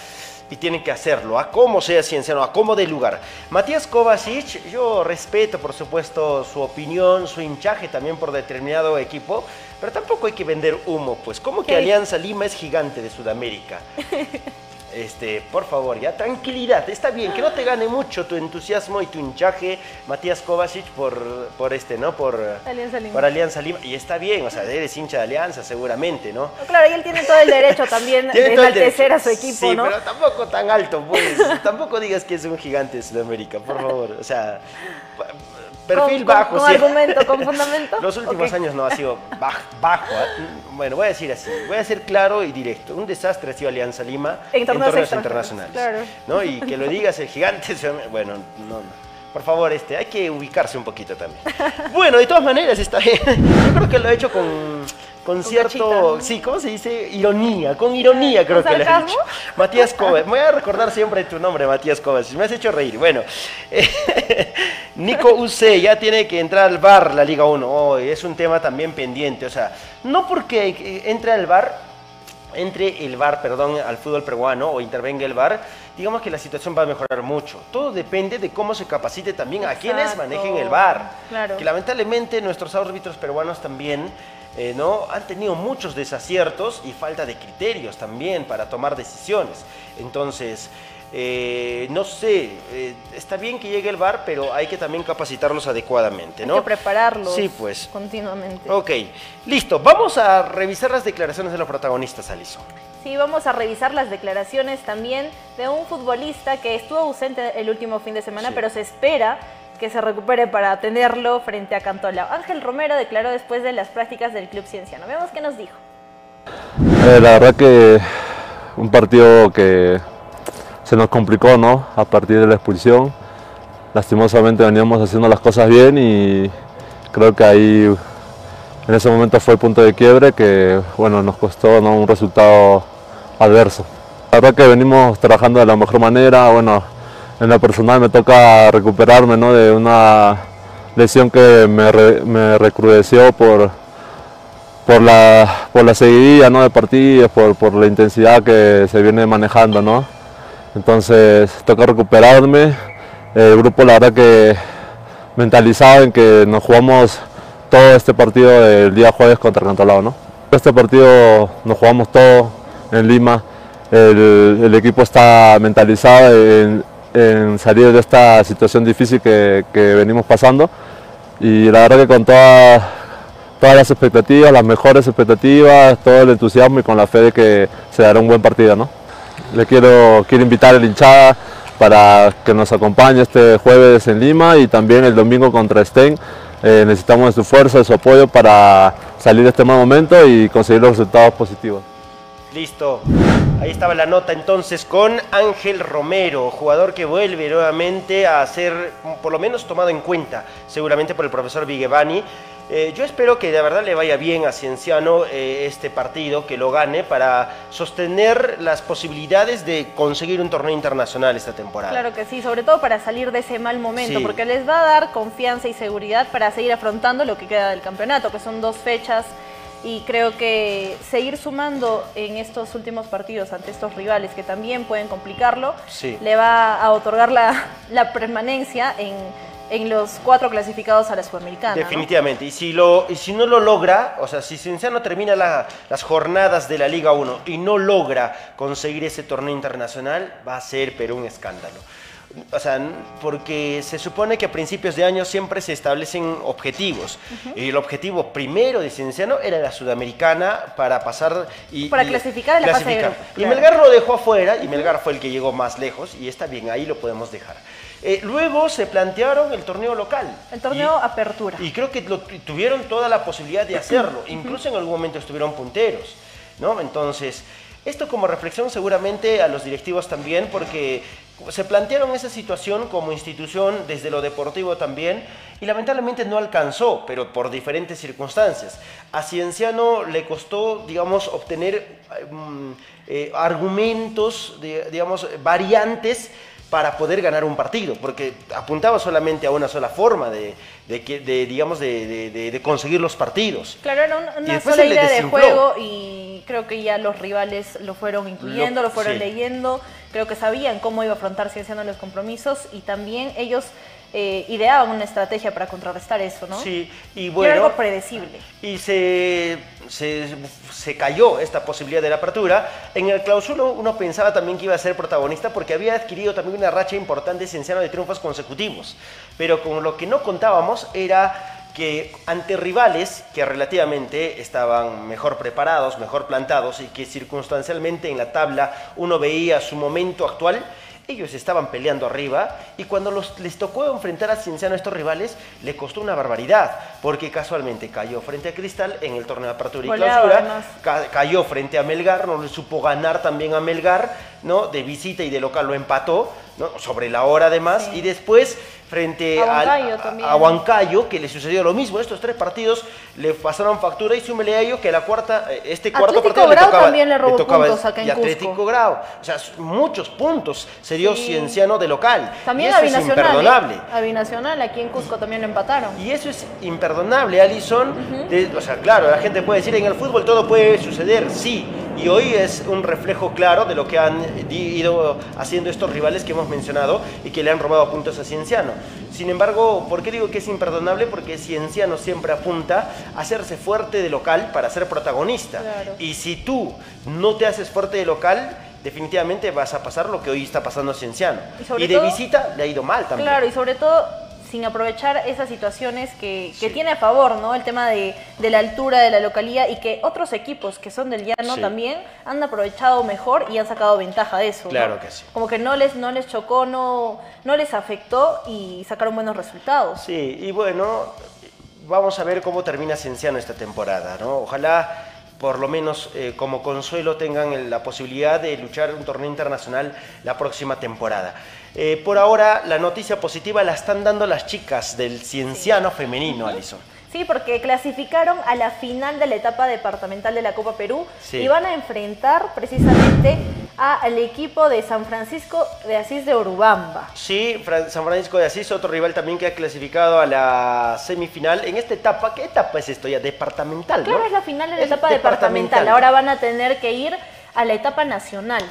Speaker 7: y tienen que hacerlo, a como sea Cienciano, a como dé lugar. Matías Kovacic, yo respeto por supuesto su opinión, su hinchaje también por determinado equipo, pero tampoco hay que vender humo, pues como que. Alianza Lima es gigante de Sudamérica. Este, por favor, ya tranquilidad, está bien, que no te gane mucho tu entusiasmo y tu hinchaje, Matías Kovacic, por, por este, ¿no? Por,
Speaker 8: Alianza Lima.
Speaker 7: por Alianza Lima. Y está bien, o sea, eres hincha de Alianza, seguramente, ¿no?
Speaker 8: No, Claro, y él tiene todo el derecho también de enaltecer a su equipo,
Speaker 7: sí,
Speaker 8: ¿no?
Speaker 7: pero tampoco tan alto, pues. tampoco digas que es un gigante de Sudamérica, por favor. O sea, perfil
Speaker 8: Con-
Speaker 7: bajo.
Speaker 8: con
Speaker 7: sí.
Speaker 8: argumento, con fundamento.
Speaker 7: Los últimos años no ha sido baj- bajo. ¿ah? Bueno, voy a decir así, voy a ser claro y directo. Un desastre ha sido Alianza Lima
Speaker 8: En torneos
Speaker 7: internacionales.
Speaker 8: claro.
Speaker 7: ¿no? Y que lo digas el gigante, bueno, no, no. Por favor, este, hay que ubicarse un poquito también. Bueno, de todas maneras está bien. Yo creo que lo ha hecho con, con cierto,
Speaker 8: cachita.
Speaker 7: sí, ¿cómo se dice? Ironía, con ironía creo
Speaker 8: ¿Con
Speaker 7: que lo
Speaker 8: sarcasmo?
Speaker 7: hecho. Matías Kovac, me voy a recordar siempre tu nombre, Matías Kovac, me has hecho reír. Bueno, eh, Nico UC ya tiene que entrar al bar la Liga 1, Oh, es un tema también pendiente, o sea, no porque entre al bar entre el VAR, perdón, al fútbol peruano o intervenga el VAR, digamos que la situación va a mejorar mucho. Todo depende de cómo se capacite también a quienes manejen el VAR.
Speaker 8: Claro.
Speaker 7: Que lamentablemente nuestros árbitros peruanos también eh, ¿no? han tenido muchos desaciertos y falta de criterios también para tomar decisiones. Entonces, eh, no sé, eh, está bien que llegue el VAR, pero hay que también capacitarlos adecuadamente,
Speaker 8: Hay
Speaker 7: ¿no?
Speaker 8: que prepararlos
Speaker 7: Sí, pues.
Speaker 8: continuamente.
Speaker 7: Ok, listo. Vamos a revisar las declaraciones de los protagonistas, Alison.
Speaker 8: Sí, vamos a revisar las declaraciones también de un futbolista que estuvo ausente el último fin de semana,
Speaker 7: Sí.
Speaker 8: pero se espera que se recupere para tenerlo frente a Cantolao. Ángel Romero declaró después de las prácticas del Club Cienciano. Veamos qué nos dijo.
Speaker 5: Eh, la verdad que un partido que se nos complicó, ¿no? A partir de la expulsión. Lastimosamente veníamos haciendo las cosas bien y creo que ahí en ese momento fue el punto de quiebre que, bueno, nos costó ¿no? un resultado adverso. La verdad que venimos trabajando de la mejor manera, bueno, en lo personal me toca recuperarme, ¿no? De una lesión que me, me recrudeció por, por la, por la seguidilla ¿no? de partidos, por, por la intensidad que se viene manejando. ¿no? Entonces toca recuperarme. El grupo la verdad que mentalizado en que nos jugamos todo este partido el día jueves contra Cantolao. ¿no? Este partido nos jugamos todo en Lima. El, equipo está mentalizado en, salir de esta situación difícil que, que venimos pasando. Y la verdad que con toda, todas las expectativas, las mejores expectativas, todo el entusiasmo y con la fe de que se dará un buen partido. ¿no? Le quiero, quiero invitar a la hinchada para que nos acompañe este jueves en Lima y también el domingo contra Sten. Eh, necesitamos de su fuerza, de su apoyo para salir de este mal momento y conseguir los resultados positivos.
Speaker 7: Listo. Ahí estaba la nota entonces con Ángel Romero, jugador que vuelve nuevamente a ser por lo menos tomado en cuenta, seguramente por el profesor Vigevani. Eh, yo espero que de verdad le vaya bien a Cienciano eh, este partido, que lo gane para sostener las posibilidades de conseguir un torneo internacional esta temporada.
Speaker 8: Claro que sí, sobre todo para salir de ese mal momento,
Speaker 7: Sí.
Speaker 8: porque les va a dar confianza y seguridad para seguir afrontando lo que queda del campeonato, que son dos fechas. Y creo que seguir sumando en estos últimos partidos ante estos rivales que también pueden complicarlo,
Speaker 7: Sí.
Speaker 8: le va a otorgar la, la permanencia en, en los cuatro clasificados a la Sudamericana. ¿no?
Speaker 7: Definitivamente. Y si, lo, y si no lo logra, o sea, si Cienciano termina la- las jornadas de la Liga 1 y no logra conseguir ese torneo internacional, va a ser pero un escándalo. o sea, porque se supone que a principios de año siempre se establecen objetivos. Y el objetivo primero de Cienciano era la sudamericana para pasar y
Speaker 8: Para
Speaker 7: y-
Speaker 8: clasificar en la fase de
Speaker 7: clasificar. Y
Speaker 8: claro.
Speaker 7: Melgar lo dejó afuera y Melgar fue el que llegó más lejos y está bien, ahí lo podemos dejar. Eh, luego se plantearon el torneo local.
Speaker 8: El torneo
Speaker 7: Y-
Speaker 8: Apertura.
Speaker 7: y creo que lo tu- tuvieron toda la posibilidad de hacerlo. Incluso en algún momento estuvieron punteros, ¿no? Entonces, esto como reflexión seguramente a los directivos también, porque se plantearon esa situación como institución desde lo deportivo también, y lamentablemente no alcanzó, pero por diferentes circunstancias. A Cienciano le costó, digamos, obtener eh, mm, eh, argumentos, de- digamos, variantes para poder ganar un partido, porque apuntaba solamente a una sola forma de, de de, digamos, de, de- conseguir los partidos.
Speaker 8: Claro, era una
Speaker 7: después
Speaker 8: sola idea de juego y creo que ya los rivales lo fueron incluyendo,
Speaker 7: Lo-
Speaker 8: lo, fueron
Speaker 7: sí.
Speaker 8: leyendo, creo que sabían cómo iba a afrontar Cienciano los compromisos y también ellos eh, ideaban una estrategia para contrarrestar eso, ¿no?
Speaker 7: Sí, y
Speaker 8: Y era
Speaker 7: bueno,
Speaker 8: algo predecible.
Speaker 7: y se, se, se cayó esta posibilidad de la apertura. En el clausura uno pensaba también que iba a ser protagonista porque había adquirido también una racha importante Cienciano de triunfos consecutivos. Pero con lo que no contábamos era que ante rivales que relativamente estaban mejor preparados, mejor plantados y que circunstancialmente en la tabla uno veía su momento actual, ellos estaban peleando arriba y cuando los- les tocó enfrentar a Cienciano a estos rivales, le costó una barbaridad, porque casualmente cayó frente a Cristal en el torneo de apertura y clausura, ca- cayó frente a Melgar, no le supo ganar también a Melgar, ¿no? De visita y de local lo empató, ¿no? Sobre la hora además,
Speaker 8: Sí.
Speaker 7: y después frente
Speaker 8: A Huancayo
Speaker 7: a- a que le sucedió lo mismo, estos tres partidos le pasaron factura y súmele a ello que la cuarta, eh, este cuarto
Speaker 8: Atlético
Speaker 7: partido
Speaker 8: Grau
Speaker 7: le tocaba,
Speaker 8: también le robó
Speaker 7: tocaba
Speaker 8: puntos acá en
Speaker 7: y
Speaker 8: Cusco.
Speaker 7: Atlético Grau, o sea, muchos puntos se dio
Speaker 8: Sí.
Speaker 7: Cienciano de local.
Speaker 8: También
Speaker 7: y eso es.
Speaker 8: ¿eh?
Speaker 7: imperdonable.
Speaker 8: Avinacional, aquí en Cusco también lo empataron.
Speaker 7: Y eso es imperdonable, Alison. De- o sea, claro, la gente puede decir en el fútbol todo puede suceder, sí. Y hoy es un reflejo claro de lo que han ido haciendo estos rivales que hemos mencionado y que le han robado puntos a Cienciano. Sin embargo, ¿por qué digo que es imperdonable? Porque Cienciano siempre apunta a hacerse fuerte de local para ser protagonista.
Speaker 8: Claro.
Speaker 7: Y si tú no te haces fuerte de local, definitivamente vas a pasar lo que hoy está pasando a Cienciano.
Speaker 8: Y
Speaker 7: de
Speaker 8: todo-
Speaker 7: visita le ha ido mal también.
Speaker 8: Claro, y sobre todo sin aprovechar esas situaciones que, que tiene a favor, ¿no? El tema de, de la altura de la localía y que otros equipos que son del llano
Speaker 7: Sí.
Speaker 8: también han aprovechado mejor y han sacado ventaja de eso. ¿no?
Speaker 7: Claro que sí.
Speaker 8: Como que no les, no les chocó, no, no les afectó y sacaron buenos resultados.
Speaker 7: Sí, y bueno, vamos a ver cómo termina Cienciano esta temporada, ¿no? Ojalá por lo menos eh, como consuelo tengan la posibilidad de luchar un torneo internacional la próxima temporada. Eh, por ahora, la noticia positiva la están dando las chicas del Cienciano femenino, Alison.
Speaker 8: Sí, porque clasificaron a la final de la etapa departamental de la Copa Perú
Speaker 7: Sí.
Speaker 8: y van a enfrentar precisamente al equipo de San Francisco de Asís de Urubamba.
Speaker 7: Sí, Fran- San Francisco de Asís, otro rival también que ha clasificado a la semifinal. En esta etapa, ¿qué etapa es esto ya? Departamental, ¿no?
Speaker 8: Claro, es la final de la
Speaker 7: Es
Speaker 8: etapa departamental. Ahora van a tener que ir a la etapa nacional.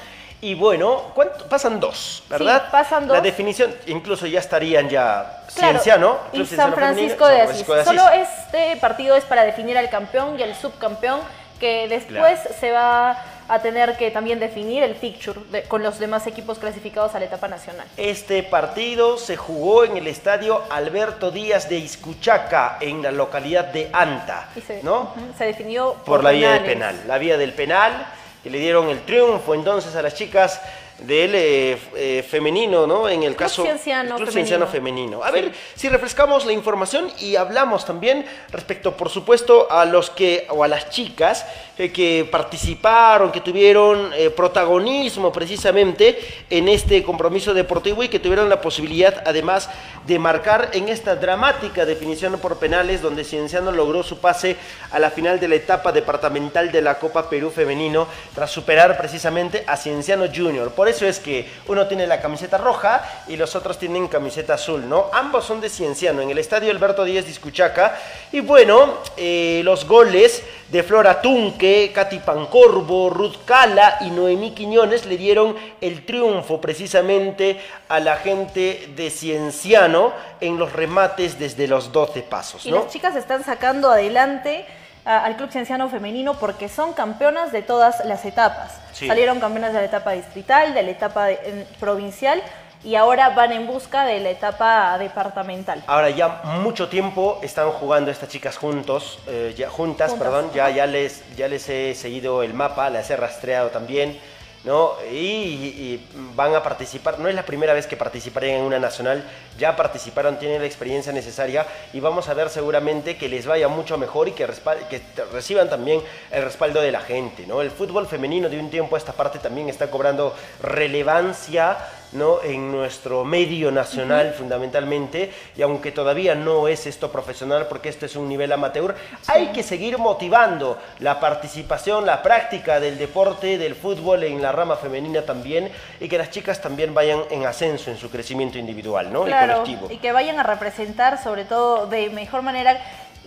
Speaker 7: Y bueno, ¿cuánto? pasan dos, ¿verdad?
Speaker 8: Sí, pasan dos.
Speaker 7: La definición, incluso ya estarían ya
Speaker 8: Claro,
Speaker 7: Cienciano,
Speaker 8: y
Speaker 7: Club
Speaker 8: San Francisco,
Speaker 7: Femenino,
Speaker 8: de,
Speaker 7: San
Speaker 8: Asís.
Speaker 7: Francisco de
Speaker 8: Solo este partido es para definir al campeón y al subcampeón, que después se va a tener que también definir el fixture de- con los demás equipos clasificados a la etapa nacional.
Speaker 7: Este partido se jugó en el estadio Alberto Díaz de Iscuchaca, en la localidad de Anta,
Speaker 8: Y se,
Speaker 7: ¿no?
Speaker 8: se definió
Speaker 7: Por la vía del penal. La vía del penal, que le dieron el triunfo entonces a las chicas del eh, eh, femenino, ¿no? En el
Speaker 8: Club
Speaker 7: caso
Speaker 8: Cienciano
Speaker 7: Club
Speaker 8: femenino.
Speaker 7: Cienciano femenino. A ver si refrescamos la información y hablamos también respecto, por supuesto, a los que o a las chicas eh, que participaron, que tuvieron eh, protagonismo precisamente en este compromiso deportivo y que tuvieron la posibilidad, además, de marcar en esta dramática definición por penales, donde Cienciano logró su pase a la final de la etapa departamental de la Copa Perú Femenino, tras superar precisamente a Cienciano Junior. Por eso es que uno tiene la camiseta roja y los otros tienen camiseta azul, ¿no? Ambos son de Cienciano, en el estadio Alberto Díaz de Iscuchaca. Y bueno, eh, los goles de Flora Tunque, Katy Pancorbo, Ruth Cala y Noemí Quiñones le dieron el triunfo precisamente a la gente de Cienciano en los remates desde los 12 pasos,
Speaker 8: Y
Speaker 7: ¿no?
Speaker 8: las chicas están sacando adelante a- al Club Cienciano Femenino porque son campeonas de todas las etapas.
Speaker 7: Sí.
Speaker 8: Salieron campeonas de la etapa distrital, de la etapa de- en- provincial y ahora van en busca de la etapa departamental.
Speaker 7: Ahora ya mucho tiempo están jugando estas chicas juntos, eh, ya, juntas,
Speaker 8: Juntas,
Speaker 7: perdón, ya, ya, les, ya les he seguido el mapa, las he rastreado también, ¿no? Y, van a participar, no es la primera vez que participarían en una nacional, ya participaron, tienen la experiencia necesaria y vamos a ver seguramente que les vaya mucho mejor y que, que reciban también el respaldo de la gente, ¿no? El fútbol femenino de un tiempo a esta parte también está cobrando relevancia, ¿no? En nuestro medio nacional fundamentalmente y aunque todavía no es esto profesional porque esto es un nivel amateur, hay que seguir motivando la participación, la práctica del deporte, del fútbol en la rama femenina también y que las chicas también vayan en ascenso en su crecimiento individual, ¿no? Y
Speaker 8: Claro,
Speaker 7: colectivo.
Speaker 8: y que vayan a representar sobre todo de mejor manera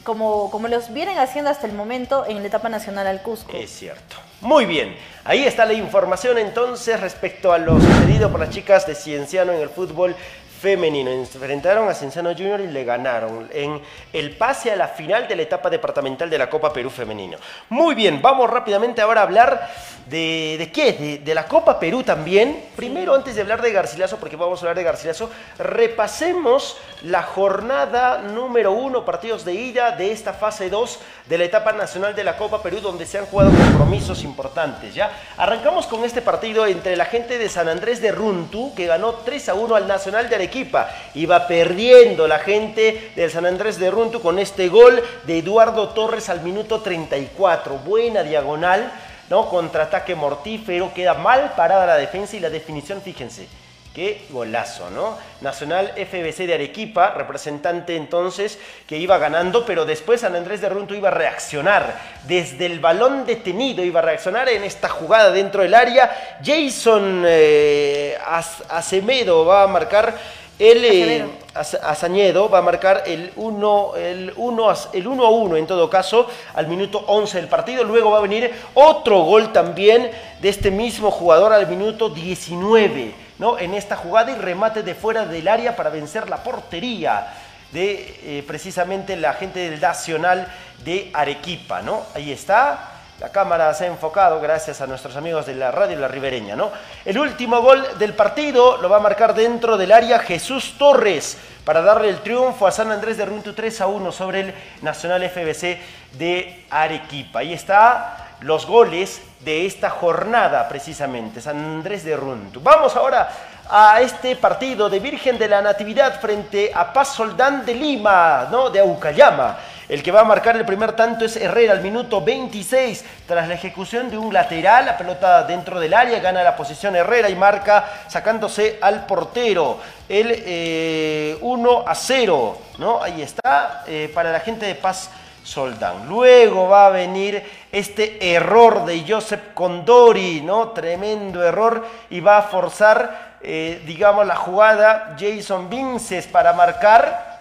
Speaker 8: como, como los vienen haciendo hasta el momento en la etapa nacional al Cusco.
Speaker 7: Es cierto. Muy bien, ahí está la información entonces respecto a lo sucedido por las chicas de Cienciano en el fútbol femenino. Enfrentaron a Cienciano Junior y le ganaron en el pase a la final de la etapa departamental de la Copa Perú Femenino. Muy bien, vamos rápidamente ahora a hablar de, qué, de, de la Copa Perú también. Primero, antes de hablar de Garcilaso, porque vamos a hablar de Garcilaso, repasemos la jornada número uno, partidos de ida de esta fase 2 de la etapa nacional de la Copa Perú, donde se han jugado compromisos importantes. ¿ya? Arrancamos con este partido entre la gente de San Andrés de Runtu, que ganó 3 a 1 al Nacional de Arequipa. Iba perdiendo la gente del San Andrés de Runtu con este gol de Eduardo Torres al minuto 34. Buena diagonal, ¿no? Contraataque mortífero, queda mal parada la defensa y la definición, fíjense. Qué golazo, ¿no? Nacional FBC de Arequipa, representante entonces que iba ganando, pero después San Andrés de Runto iba a reaccionar. Desde el balón detenido iba a reaccionar en esta jugada dentro del área. Jason eh, Acemedo va a marcar el... eh, Az- Azañedo va a marcar el 1 el 1 a- el 1 a 1 en todo caso al minuto 11 del partido. Luego va a venir otro gol también de este mismo jugador al minuto 19, ¿no? En esta jugada y remate de fuera del área para vencer la portería de eh, precisamente la gente del Nacional de Arequipa, ¿no? Ahí está. La cámara se ha enfocado gracias a nuestros amigos de la radio La Ribereña, ¿no? El último gol del partido lo va a marcar dentro del área Jesús Torres para darle el triunfo a San Andrés de Runtu 3 a 1 sobre el Nacional FBC de Arequipa. Ahí está los goles de esta jornada precisamente, San Andrés de Runtu. Vamos ahora a este partido de Virgen de la Natividad frente a Paz Soldán de Lima, ¿no? De Aucayama. El que va a marcar el primer tanto es Herrera al minuto 26. Tras la ejecución de un lateral, la pelota dentro del área, gana la posición Herrera y marca sacándose al portero. El eh, 1 a 0, ¿no? Ahí está, eh, para la gente de Paz Soldán. Luego va a venir este error de Joseph Condori, ¿no? Tremendo error y va a forzar, eh, digamos, la jugada Jason Vinces para marcar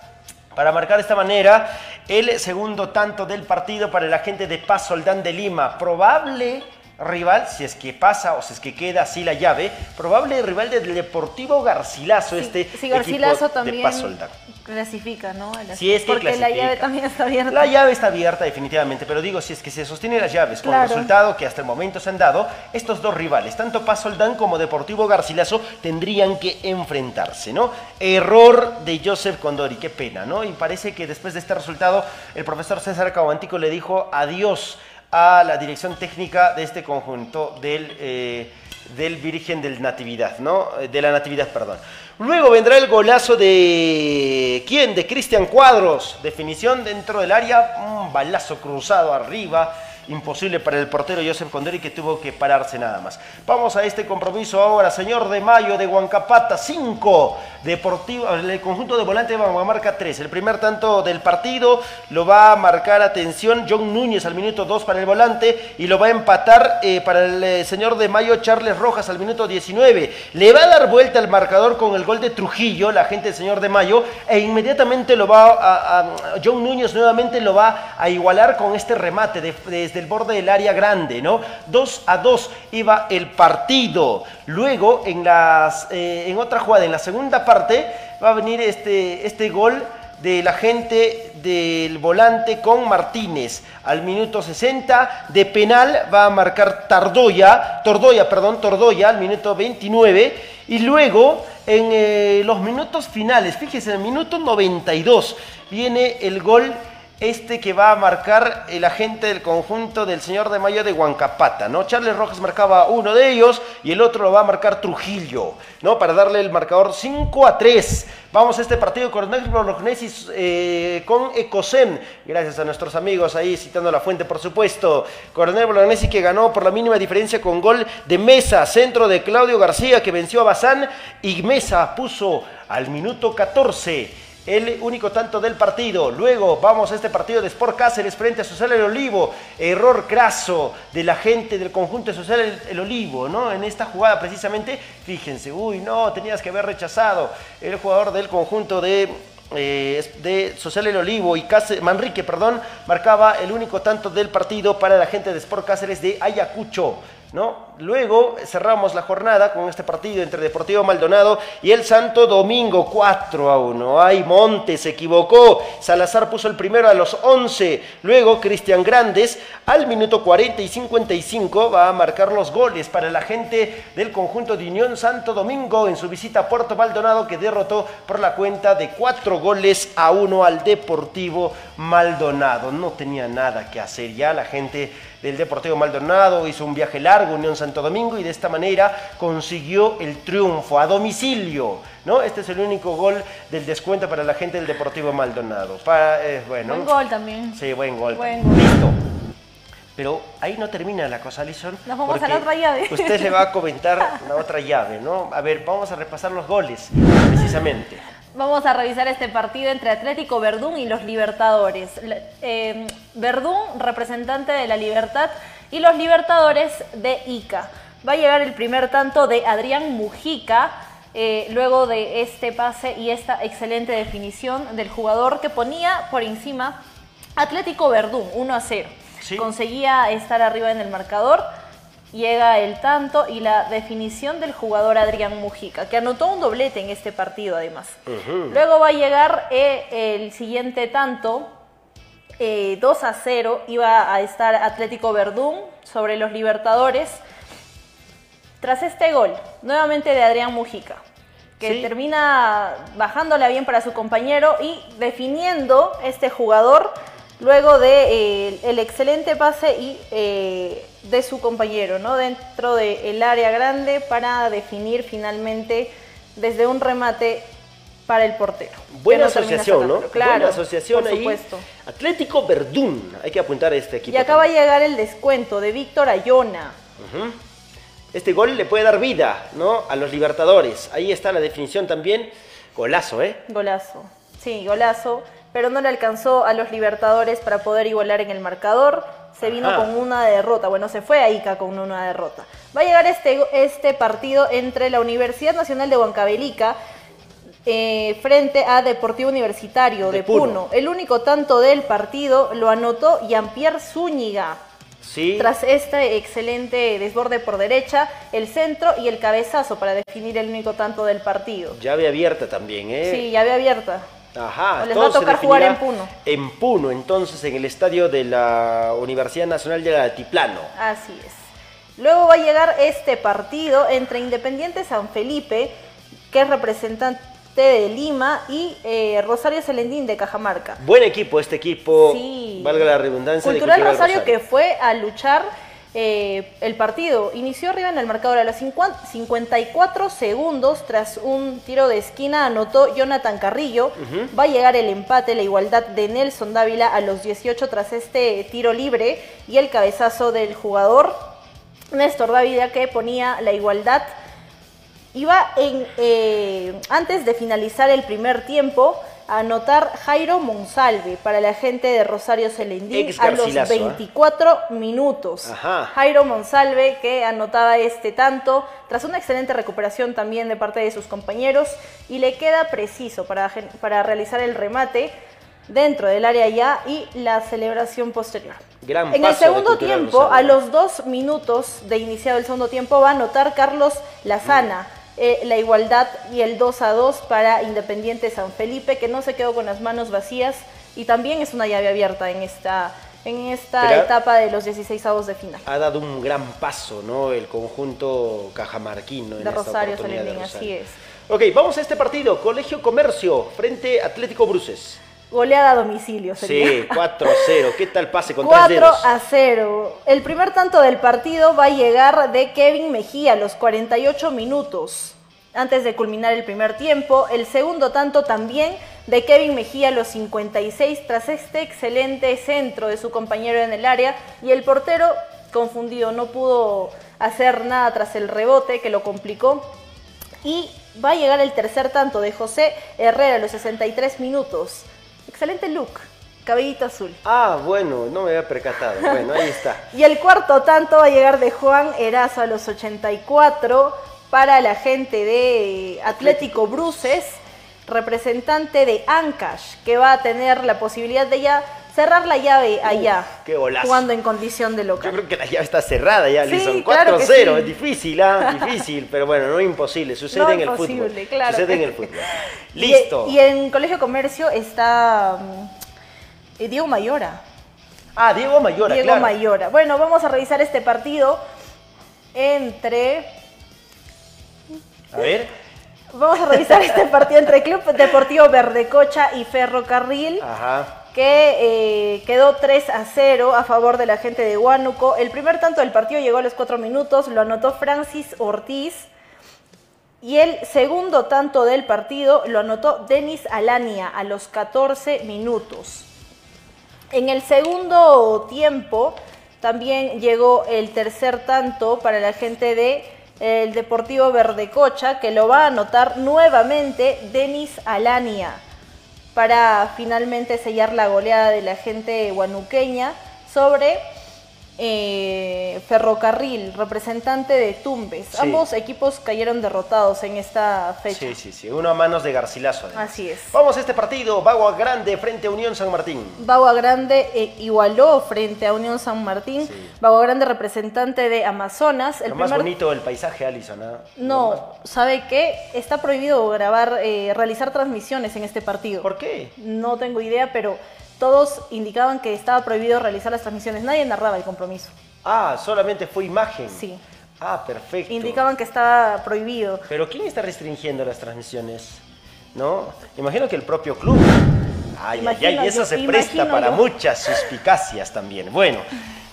Speaker 7: para marcar de esta manera el segundo tanto del partido para la gente de Paz Soldán de Lima. Probable rival, si es que pasa o si es que queda así la llave, probable rival del Deportivo Garcilaso, este
Speaker 8: Si Garcilaso
Speaker 7: equipo
Speaker 8: también
Speaker 7: de
Speaker 8: clasifica, ¿no?
Speaker 7: Si es que
Speaker 8: Porque la llave también está abierta.
Speaker 7: La llave está abierta definitivamente, pero digo, si es que se sostienen las llaves con el resultado que hasta el momento se han dado, estos dos rivales, tanto Paz Soldán como Deportivo Garcilaso, tendrían que enfrentarse, ¿no? Error de Joseph Condori, qué pena, ¿no? Y parece que después de este resultado, el profesor César Cabantico le dijo adiós a la dirección técnica de este conjunto del, eh, del Virgen del Natividad, ¿no? Eh, De la Natividad, perdón. Luego vendrá el golazo de... ¿Quién? De Cristian Cuadros. Definición dentro del área. Un balazo cruzado arriba. Imposible para el portero Joseph Condori que tuvo que pararse nada más. Vamos a este compromiso ahora. Señor de Mayo de Huancapata, 5. Deportivo, el conjunto de volante va a marcar 3. El primer tanto del partido lo va a marcar, atención, John Núñez al minuto 2 para el volante y lo va a empatar eh, para el eh, señor de Mayo Charles Rojas al minuto 19. Le va a dar vuelta al marcador con el gol de Trujillo, la gente del señor de Mayo, e inmediatamente lo va a, John Núñez nuevamente lo va a igualar con este remate de- desde el borde del área grande, ¿no? 2 a 2 iba el partido. Luego, en, las, eh, en otra jugada, en la segunda parte, va a venir este, este gol de la gente del volante con Martínez al minuto 60 de penal va a marcar Tardoya, Tordoya, perdón, Tordoya al minuto 29 Y luego, en eh, los minutos finales, fíjese, en el minuto 92 viene el gol este que va a marcar el agente del conjunto del señor de Mayo de Huancapata, ¿no? Charles Rojas marcaba uno de ellos y el otro lo va a marcar Trujillo, ¿no? Para darle el marcador 5 a 3. Vamos a este partido Coronel Bolognesi eh, con Ecosem, gracias a nuestros amigos ahí citando la fuente, por supuesto. Coronel Bolognesi que ganó por la mínima diferencia con gol de Mesa, centro de Claudio García que venció a Bazán y Mesa puso al minuto 14 el único tanto del partido. Luego vamos a este partido de Sport Cáceres frente a Social El Olivo. Error craso de la gente del conjunto de Social El, Olivo, ¿no? En esta jugada precisamente, fíjense, uy, no, tenías que haber rechazado el jugador del conjunto de eh, de Social El Olivo y Manrique, perdón, marcaba el único tanto del partido para la gente de Sport Cáceres de Ayacucho. ¿No? Luego cerramos la jornada con este partido entre Deportivo Maldonado y el Santo Domingo, 4 a 1. Ay, Monte se equivocó. Salazar puso el primero a los 11. Luego Cristian Grandes al minuto 40 y 55 va a marcar los goles para la gente del conjunto de Unión Santo Domingo en su visita a Puerto Maldonado que derrotó por la cuenta de 4 goles a 1 al Deportivo Maldonado. No tenía nada que hacer ya la gente del Deportivo Maldonado, hizo un viaje largo, Unión Santo Domingo, y de esta manera consiguió el triunfo a domicilio. ¿no? Este es el único gol del descuento para la gente del Deportivo Maldonado. Para, eh, bueno,
Speaker 8: buen gol también.
Speaker 7: Sí, buen gol. Listo. Pero ahí no termina la cosa, Alison.
Speaker 8: Nos vamos a la otra llave.
Speaker 7: Usted le va a comentar la otra llave, ¿no? A ver, vamos a repasar los goles, precisamente.
Speaker 8: Vamos a revisar este partido entre Atlético Verdún y los Libertadores. Eh, Verdún, representante de la Libertad, y los Libertadores de Ica. Va a llegar el primer tanto de Adrián Mujica, eh, luego de este pase y esta excelente definición del jugador que ponía por encima Atlético Verdún, 1 a 0. Conseguía estar arriba en el marcador llega el tanto y la definición del jugador Adrián Mujica, que anotó un doblete en este partido además. Luego va a llegar eh, el siguiente tanto, 2 eh, a 0, iba a estar Atlético Verdún sobre los Libertadores. Tras este gol, nuevamente de Adrián Mujica, que termina bajándola bien para su compañero y definiendo este jugador luego de eh, el excelente pase y eh, de su compañero, ¿no? Dentro del área grande para definir finalmente desde un remate para el portero.
Speaker 7: Buena asociación, ¿no?
Speaker 8: Claro,
Speaker 7: Buena asociación
Speaker 8: por
Speaker 7: ahí.
Speaker 8: Supuesto.
Speaker 7: Atlético Verdún, hay que apuntar a este equipo.
Speaker 8: Y acaba de llegar el descuento de Víctor Ayona.
Speaker 7: Este gol le puede dar vida, ¿no? A los Libertadores. Ahí está la definición también. Golazo, ¿eh?
Speaker 8: Golazo. Sí, golazo pero no le alcanzó a los Libertadores para poder igualar en el marcador. Se vino con una derrota, bueno, se fue a Ica con una derrota. Va a llegar este, este partido entre la Universidad Nacional de Huancavelica eh, frente a Deportivo Universitario de, Puno. El único tanto del partido lo anotó Jean-Pierre Zúñiga.
Speaker 7: Sí.
Speaker 8: Tras este excelente desborde por derecha, el centro y el cabezazo para definir el único tanto del partido.
Speaker 7: Llave abierta también, ¿eh?
Speaker 8: Sí, llave abierta.
Speaker 7: Ajá,
Speaker 8: les va a tocar jugar en Puno.
Speaker 7: En Puno, entonces, en el estadio de la Universidad Nacional de Altiplano.
Speaker 8: Así es. Luego va a llegar este partido entre Independiente San Felipe, que es representante de Lima, y eh, Rosario Celendín de Cajamarca.
Speaker 7: Buen equipo este equipo, sí. valga la redundancia.
Speaker 8: Cultural Rosario que fue a luchar eh, el partido inició arriba en el marcador a los 54 segundos tras un tiro de esquina anotó Jonathan Carrillo. Va a llegar el empate, la igualdad de Nelson Dávila a los 18 tras este tiro libre y el cabezazo del jugador Néstor Dávila que ponía la igualdad. Iba en, eh, antes de finalizar el primer tiempo anotar Jairo Monsalve para la gente de Rosario Celendín a los 24 ¿eh? minutos. Jairo Monsalve que anotaba este tanto tras una excelente recuperación también de parte de sus compañeros y le queda preciso para, para realizar el remate dentro del área ya y la celebración posterior. en el segundo tiempo, a los dos minutos de iniciado el segundo tiempo, va a anotar Carlos Lazana. Eh, la igualdad y el 2 a 2 para Independiente San Felipe, que no se quedó con las manos vacías y también es una llave abierta en esta, en esta
Speaker 7: Pero-
Speaker 8: etapa de los 16 avos de final.
Speaker 7: Ha dado un gran paso, ¿no? El conjunto cajamarquino en
Speaker 8: De
Speaker 7: esta
Speaker 8: Rosario Solendín, así es.
Speaker 7: Ok, vamos a este partido. Colegio Comercio frente Atlético Bruces.
Speaker 8: Goleada a domicilio sería.
Speaker 7: Sí, 4-0. ¿Qué tal pase con tres
Speaker 8: 4
Speaker 7: dedos?
Speaker 8: a 0. El primer tanto del partido va a llegar de Kevin Mejía a los 48 minutos antes de culminar el primer tiempo. El segundo tanto también de Kevin Mejía a los 56 tras este excelente centro de su compañero en el área y el portero confundido no pudo hacer nada tras el rebote que lo complicó. Y va a llegar el tercer tanto de José Herrera a los 63 minutos. Excelente look, cabellito azul.
Speaker 7: Ah, bueno, no me había percatado. Bueno, ahí está.
Speaker 8: Y el cuarto tanto va a llegar de Juan Erazo a los 84 para la gente de Atlético Bruces, representante de Ancash, que va a tener la posibilidad de ya cerrar la llave allá,
Speaker 7: qué golazo.
Speaker 8: jugando en condición de
Speaker 7: Yo
Speaker 8: local.
Speaker 7: creo que la llave está cerrada ya,
Speaker 8: Sí,
Speaker 7: Alison. 4-0,
Speaker 8: claro sí.
Speaker 7: es difícil, ¿ah? Difícil, pero bueno, no imposible. Sucede
Speaker 8: No
Speaker 7: en el
Speaker 8: imposible,
Speaker 7: fútbol.
Speaker 8: claro
Speaker 7: Sucede en el fútbol.
Speaker 8: Y-
Speaker 7: Listo.
Speaker 8: Y, en Colegio Comercio está mm, eh, Diego Mayora.
Speaker 7: Ah, Diego Mayora,
Speaker 8: Diego
Speaker 7: claro.
Speaker 8: Mayora. Bueno, vamos a revisar este partido entre
Speaker 7: A ver.
Speaker 8: Vamos a revisar este partido entre Club Deportivo Verdecocha y Ferrocarril,
Speaker 7: Ajá.
Speaker 8: Que eh, quedó 3 a 0 a favor de la gente de Huánuco. El primer tanto del partido llegó a los 4 minutos, lo anotó Francis Ortiz. Y el segundo tanto del partido lo anotó Denis Alania a los 14 minutos. En el segundo tiempo también llegó el tercer tanto para la gente de el Deportivo Verdecocha, que lo va a anotar nuevamente Denis Alania para finalmente sellar la goleada de la gente guanuqueña sobre eh, Ferrocarril, representante de Tumbes.
Speaker 7: Sí.
Speaker 8: Ambos equipos cayeron derrotados en esta fecha.
Speaker 7: Sí, sí, sí. Uno a manos de Garcilaso. además.
Speaker 8: Así es.
Speaker 7: Vamos a este partido. Bagua Grande frente a Unión San Martín.
Speaker 8: Bagua Grande eh, igualó frente a Unión San Martín.
Speaker 7: Sí.
Speaker 8: Bagua Grande representante de Amazonas. El
Speaker 7: Lo más bonito del paisaje, Alison. más-
Speaker 8: No, ¿sabe qué? Está prohibido grabar, eh, realizar transmisiones en este partido.
Speaker 7: ¿Por qué?
Speaker 8: No tengo idea, pero todos indicaban que estaba prohibido realizar las transmisiones. Nadie narraba el compromiso.
Speaker 7: Ah, solamente fue imagen.
Speaker 8: Sí.
Speaker 7: Ah, perfecto.
Speaker 8: Indicaban que estaba prohibido.
Speaker 7: Pero ¿quién está restringiendo las transmisiones? ¿No? Imagino que el propio club. Ay,
Speaker 8: Imagino
Speaker 7: ay, ay, eso
Speaker 8: yo,
Speaker 7: se presta para
Speaker 8: yo.
Speaker 7: muchas suspicacias también. Bueno,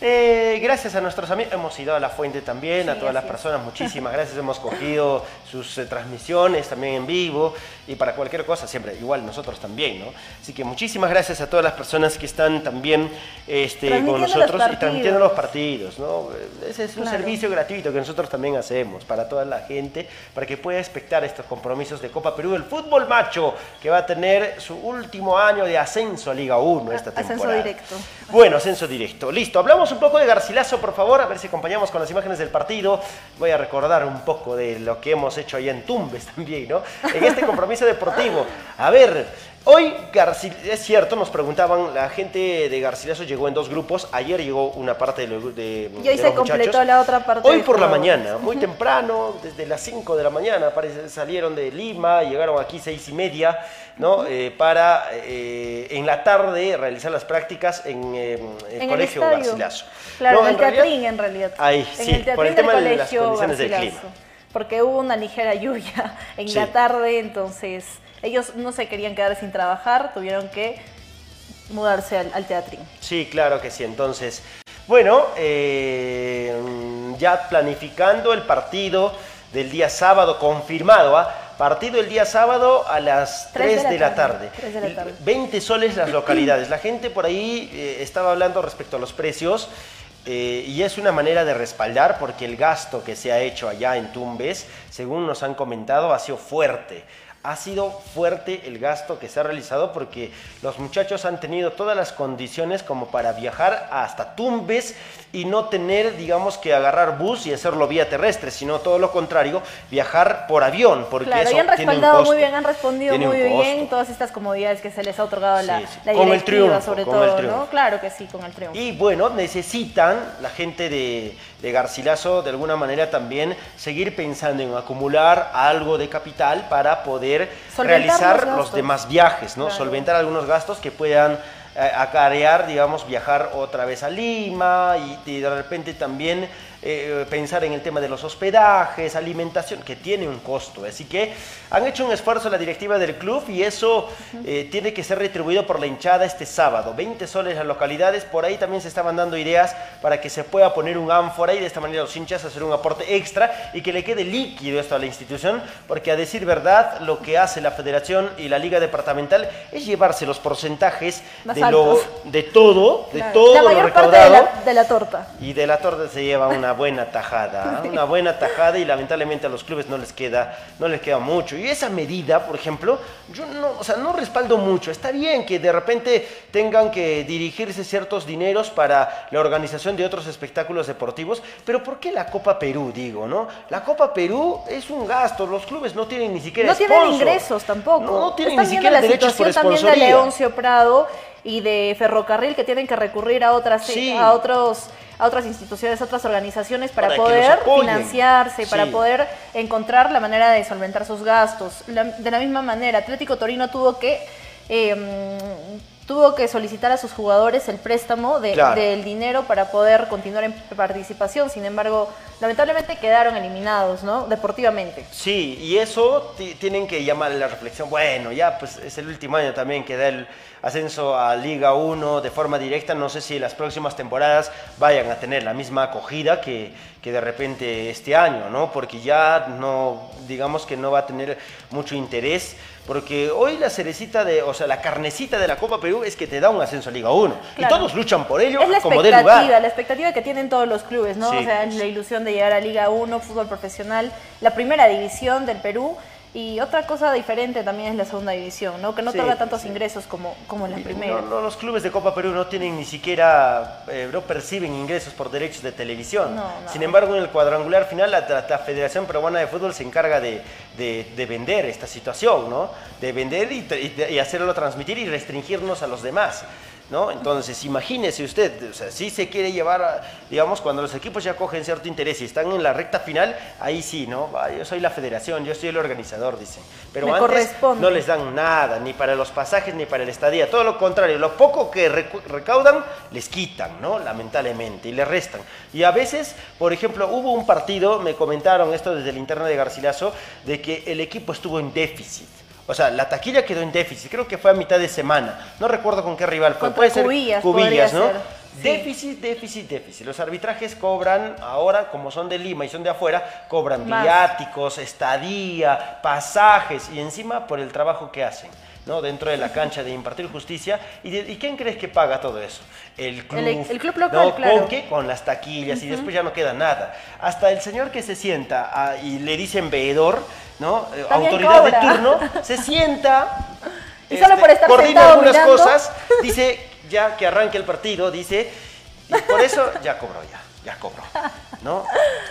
Speaker 7: eh, gracias a nuestros amigos, hemos ido a la fuente también, a todas las
Speaker 8: es.
Speaker 7: personas, muchísimas gracias, hemos cogido sus eh, transmisiones también en vivo y para cualquier cosa siempre, igual nosotros también, ¿no? Así que muchísimas gracias a todas las personas que están también este, con nosotros y transmitiendo los
Speaker 8: partidos.
Speaker 7: ¿no? Ese es un
Speaker 8: Claro.
Speaker 7: servicio gratuito que nosotros también hacemos para toda la gente, para que pueda expectar estos compromisos de Copa Perú, el fútbol macho, que va a tener su último año de ascenso a Liga 1 esta
Speaker 8: Ascenso
Speaker 7: temporada.
Speaker 8: directo.
Speaker 7: Bueno, ascenso directo. Listo, hablamos un poco de Garcilaso, por favor, a ver si acompañamos con las imágenes del partido. Voy a recordar un poco de lo que hemos hecho allá en Tumbes también, ¿no? En este compromiso deportivo. A ver, hoy Garcil es cierto, nos preguntaban, la gente de Garcilaso llegó en dos grupos. Ayer llegó una parte de, lo- de,
Speaker 8: Y hoy
Speaker 7: de
Speaker 8: se
Speaker 7: los
Speaker 8: completó
Speaker 7: muchachos.
Speaker 8: la otra parte
Speaker 7: Hoy por la mañana, muy temprano, desde las 5 de la mañana, parece, salieron de Lima, llegaron aquí seis y media, ¿no? Eh, para eh, en la tarde realizar las prácticas en, eh, el
Speaker 8: En el
Speaker 7: colegio
Speaker 8: estadio.
Speaker 7: Garcilaso.
Speaker 8: Claro,
Speaker 7: No,
Speaker 8: en el
Speaker 7: realidad-
Speaker 8: teatrín en realidad.
Speaker 7: Ahí,
Speaker 8: en
Speaker 7: sí,
Speaker 8: el teatrín
Speaker 7: por el
Speaker 8: del
Speaker 7: tema de las condiciones del
Speaker 8: Garcilaso.
Speaker 7: clima.
Speaker 8: Porque hubo una ligera lluvia en
Speaker 7: Sí.
Speaker 8: la tarde, entonces ellos no se querían quedar sin trabajar, tuvieron que mudarse al, al teatrín.
Speaker 7: Sí, claro que sí. Entonces, bueno, eh, ya planificando el partido del día sábado, confirmado, ¿ah? Partido el día sábado a las 3 de la tarde.
Speaker 8: Tres de la tarde.
Speaker 7: 20 soles las localidades. La gente por ahí eh, estaba hablando respecto a los precios. eh, y es una manera de respaldar porque el gasto que se ha hecho allá en Tumbes, según nos han comentado, ha sido fuerte. Ha sido fuerte el gasto que se ha realizado porque los muchachos han tenido todas las condiciones como para viajar hasta Tumbes y no tener, digamos, que agarrar bus y hacerlo vía terrestre, sino todo lo contrario, viajar por avión, porque
Speaker 8: Claro,
Speaker 7: eso
Speaker 8: y han
Speaker 7: tiene un costo.
Speaker 8: muy bien, han respondido muy bien todas estas comodidades que se les ha otorgado la,
Speaker 7: Sí,
Speaker 8: la
Speaker 7: Con el triunfo,
Speaker 8: sobre
Speaker 7: con el
Speaker 8: todo,
Speaker 7: triunfo.
Speaker 8: ¿no? Claro que sí, con el triunfo.
Speaker 7: Y bueno, necesitan la gente de, de Garcilaso de alguna manera también seguir pensando en acumular algo de capital para poder realizar
Speaker 8: los
Speaker 7: demás viajes, ¿no?
Speaker 8: Claro.
Speaker 7: Solventar algunos gastos que puedan acarear, digamos, viajar otra vez a Lima y, y de repente también eh, pensar en el tema de los hospedajes, alimentación, que tiene un costo. Así que han hecho un esfuerzo la directiva del club y eso eh, tiene que ser retribuido por la hinchada este sábado. 20 soles las localidades, por ahí también se estaban dando ideas para que se pueda poner un ánfora y de esta manera los hinchas hacer un aporte extra y que le quede líquido esto a la institución, porque a decir verdad, lo que hace la federación y la liga departamental es llevarse los porcentajes
Speaker 8: Más
Speaker 7: de, lo, de todo, de
Speaker 8: Claro.
Speaker 7: todo
Speaker 8: la
Speaker 7: lo
Speaker 8: parte
Speaker 7: recaudado.
Speaker 8: de la, de la torta.
Speaker 7: Y de la torta se lleva una buena tajada, ¿eh? una buena tajada y lamentablemente a los clubes no les queda, no les queda mucho. Y esa medida, por ejemplo, yo no, o sea, no respaldo mucho. Está bien que de repente tengan que dirigirse ciertos dineros para la organización de otros espectáculos deportivos, pero ¿por qué la Copa Perú, digo, no? La Copa Perú es un gasto, los clubes no tienen ni siquiera
Speaker 8: No tienen ingresos tampoco.
Speaker 7: No, no tienen
Speaker 8: Están
Speaker 7: ni siquiera
Speaker 8: la
Speaker 7: derechos por
Speaker 8: situación también de. Leoncio Prado y de Ferrocarril que tienen que recurrir a otras
Speaker 7: Sí.
Speaker 8: a otros a otras instituciones, a otras organizaciones para, poder financiarse, para poder encontrar la manera de solventar sus gastos. La- de la misma manera, Atlético Torino tuvo que eh, tuvo que solicitar a sus jugadores el préstamo de-
Speaker 7: Claro.
Speaker 8: del dinero para poder continuar en participación. Sin embargo, lamentablemente quedaron eliminados, ¿no? Deportivamente.
Speaker 7: Sí, y eso ti- tienen que llamar a la reflexión. Bueno, ya pues es el último año también que da el ascenso a Liga 1 de forma directa. No sé si las próximas temporadas vayan a tener la misma acogida que, que de repente este año, ¿no? Porque ya no, digamos que no va a tener mucho interés. Porque hoy la cerecita de, o sea, la carnecita de la Copa Perú es que te da un ascenso a Liga 1.
Speaker 8: Claro.
Speaker 7: Y todos luchan por ello
Speaker 8: Es la
Speaker 7: como de
Speaker 8: expectativa,
Speaker 7: lugar.
Speaker 8: la expectativa que tienen todos los clubes, ¿no?
Speaker 7: Sí.
Speaker 8: O sea, la ilusión de llegar a Liga 1, fútbol profesional, la primera división del Perú. Y otra cosa diferente también es la segunda división, ¿no? Que no
Speaker 7: Sí,
Speaker 8: tantos
Speaker 7: sí.
Speaker 8: ingresos como, como en la primera.
Speaker 7: No, no, los clubes de Copa Perú no tienen ni siquiera, eh, no perciben ingresos por derechos de televisión.
Speaker 8: No, no.
Speaker 7: Sin embargo, en el cuadrangular final, la, la- Federación Peruana de Fútbol se encarga de, de- de vender esta situación, ¿no? De vender y, y y hacerlo transmitir y restringirnos a los demás. ¿No? Entonces, imagínese usted, o sea, si se quiere llevar, a- digamos, cuando los equipos ya cogen cierto interés y están en la recta final, ahí sí, ¿no? Ah, yo soy la federación, yo soy el organizador, dicen. Pero
Speaker 8: Me
Speaker 7: antes no les dan nada, ni para los pasajes ni para el estadía. Todo lo contrario, lo poco que recaudan les quitan, ¿no? Lamentablemente, y les restan. Y a veces, por ejemplo, hubo un partido, me comentaron esto desde el interno de Garcilaso, de que el equipo estuvo en déficit. O sea, la taquilla quedó en déficit, creo que fue a mitad de semana. No recuerdo con qué rival fue.
Speaker 8: Contra
Speaker 7: Puede ser
Speaker 8: Cubillas,
Speaker 7: Cubillas, ¿no?
Speaker 8: ser. Sí.
Speaker 7: Déficit, déficit, déficit. Los arbitrajes cobran ahora, como son de Lima y son de afuera, cobran
Speaker 8: Más.
Speaker 7: viáticos, estadía, pasajes y encima por el trabajo que hacen. ¿No? dentro de la cancha de impartir justicia. ¿Y, de- y quién crees que paga todo eso? El club.
Speaker 8: El- el club local,
Speaker 7: ¿no?
Speaker 8: claro.
Speaker 7: ¿Con qué? Con las taquillas y después ya no queda nada. Hasta el señor que se sienta ah, y le dicen veedor, ¿no? Eh,
Speaker 8: También
Speaker 7: autoridad
Speaker 8: cobra.
Speaker 7: de turno, se sienta.
Speaker 8: Y solo por estar
Speaker 7: coordina algunas
Speaker 8: mirando.
Speaker 7: cosas, dice ya que arranque el partido, dice, y por eso ya cobró ya, ya cobró. ¿No?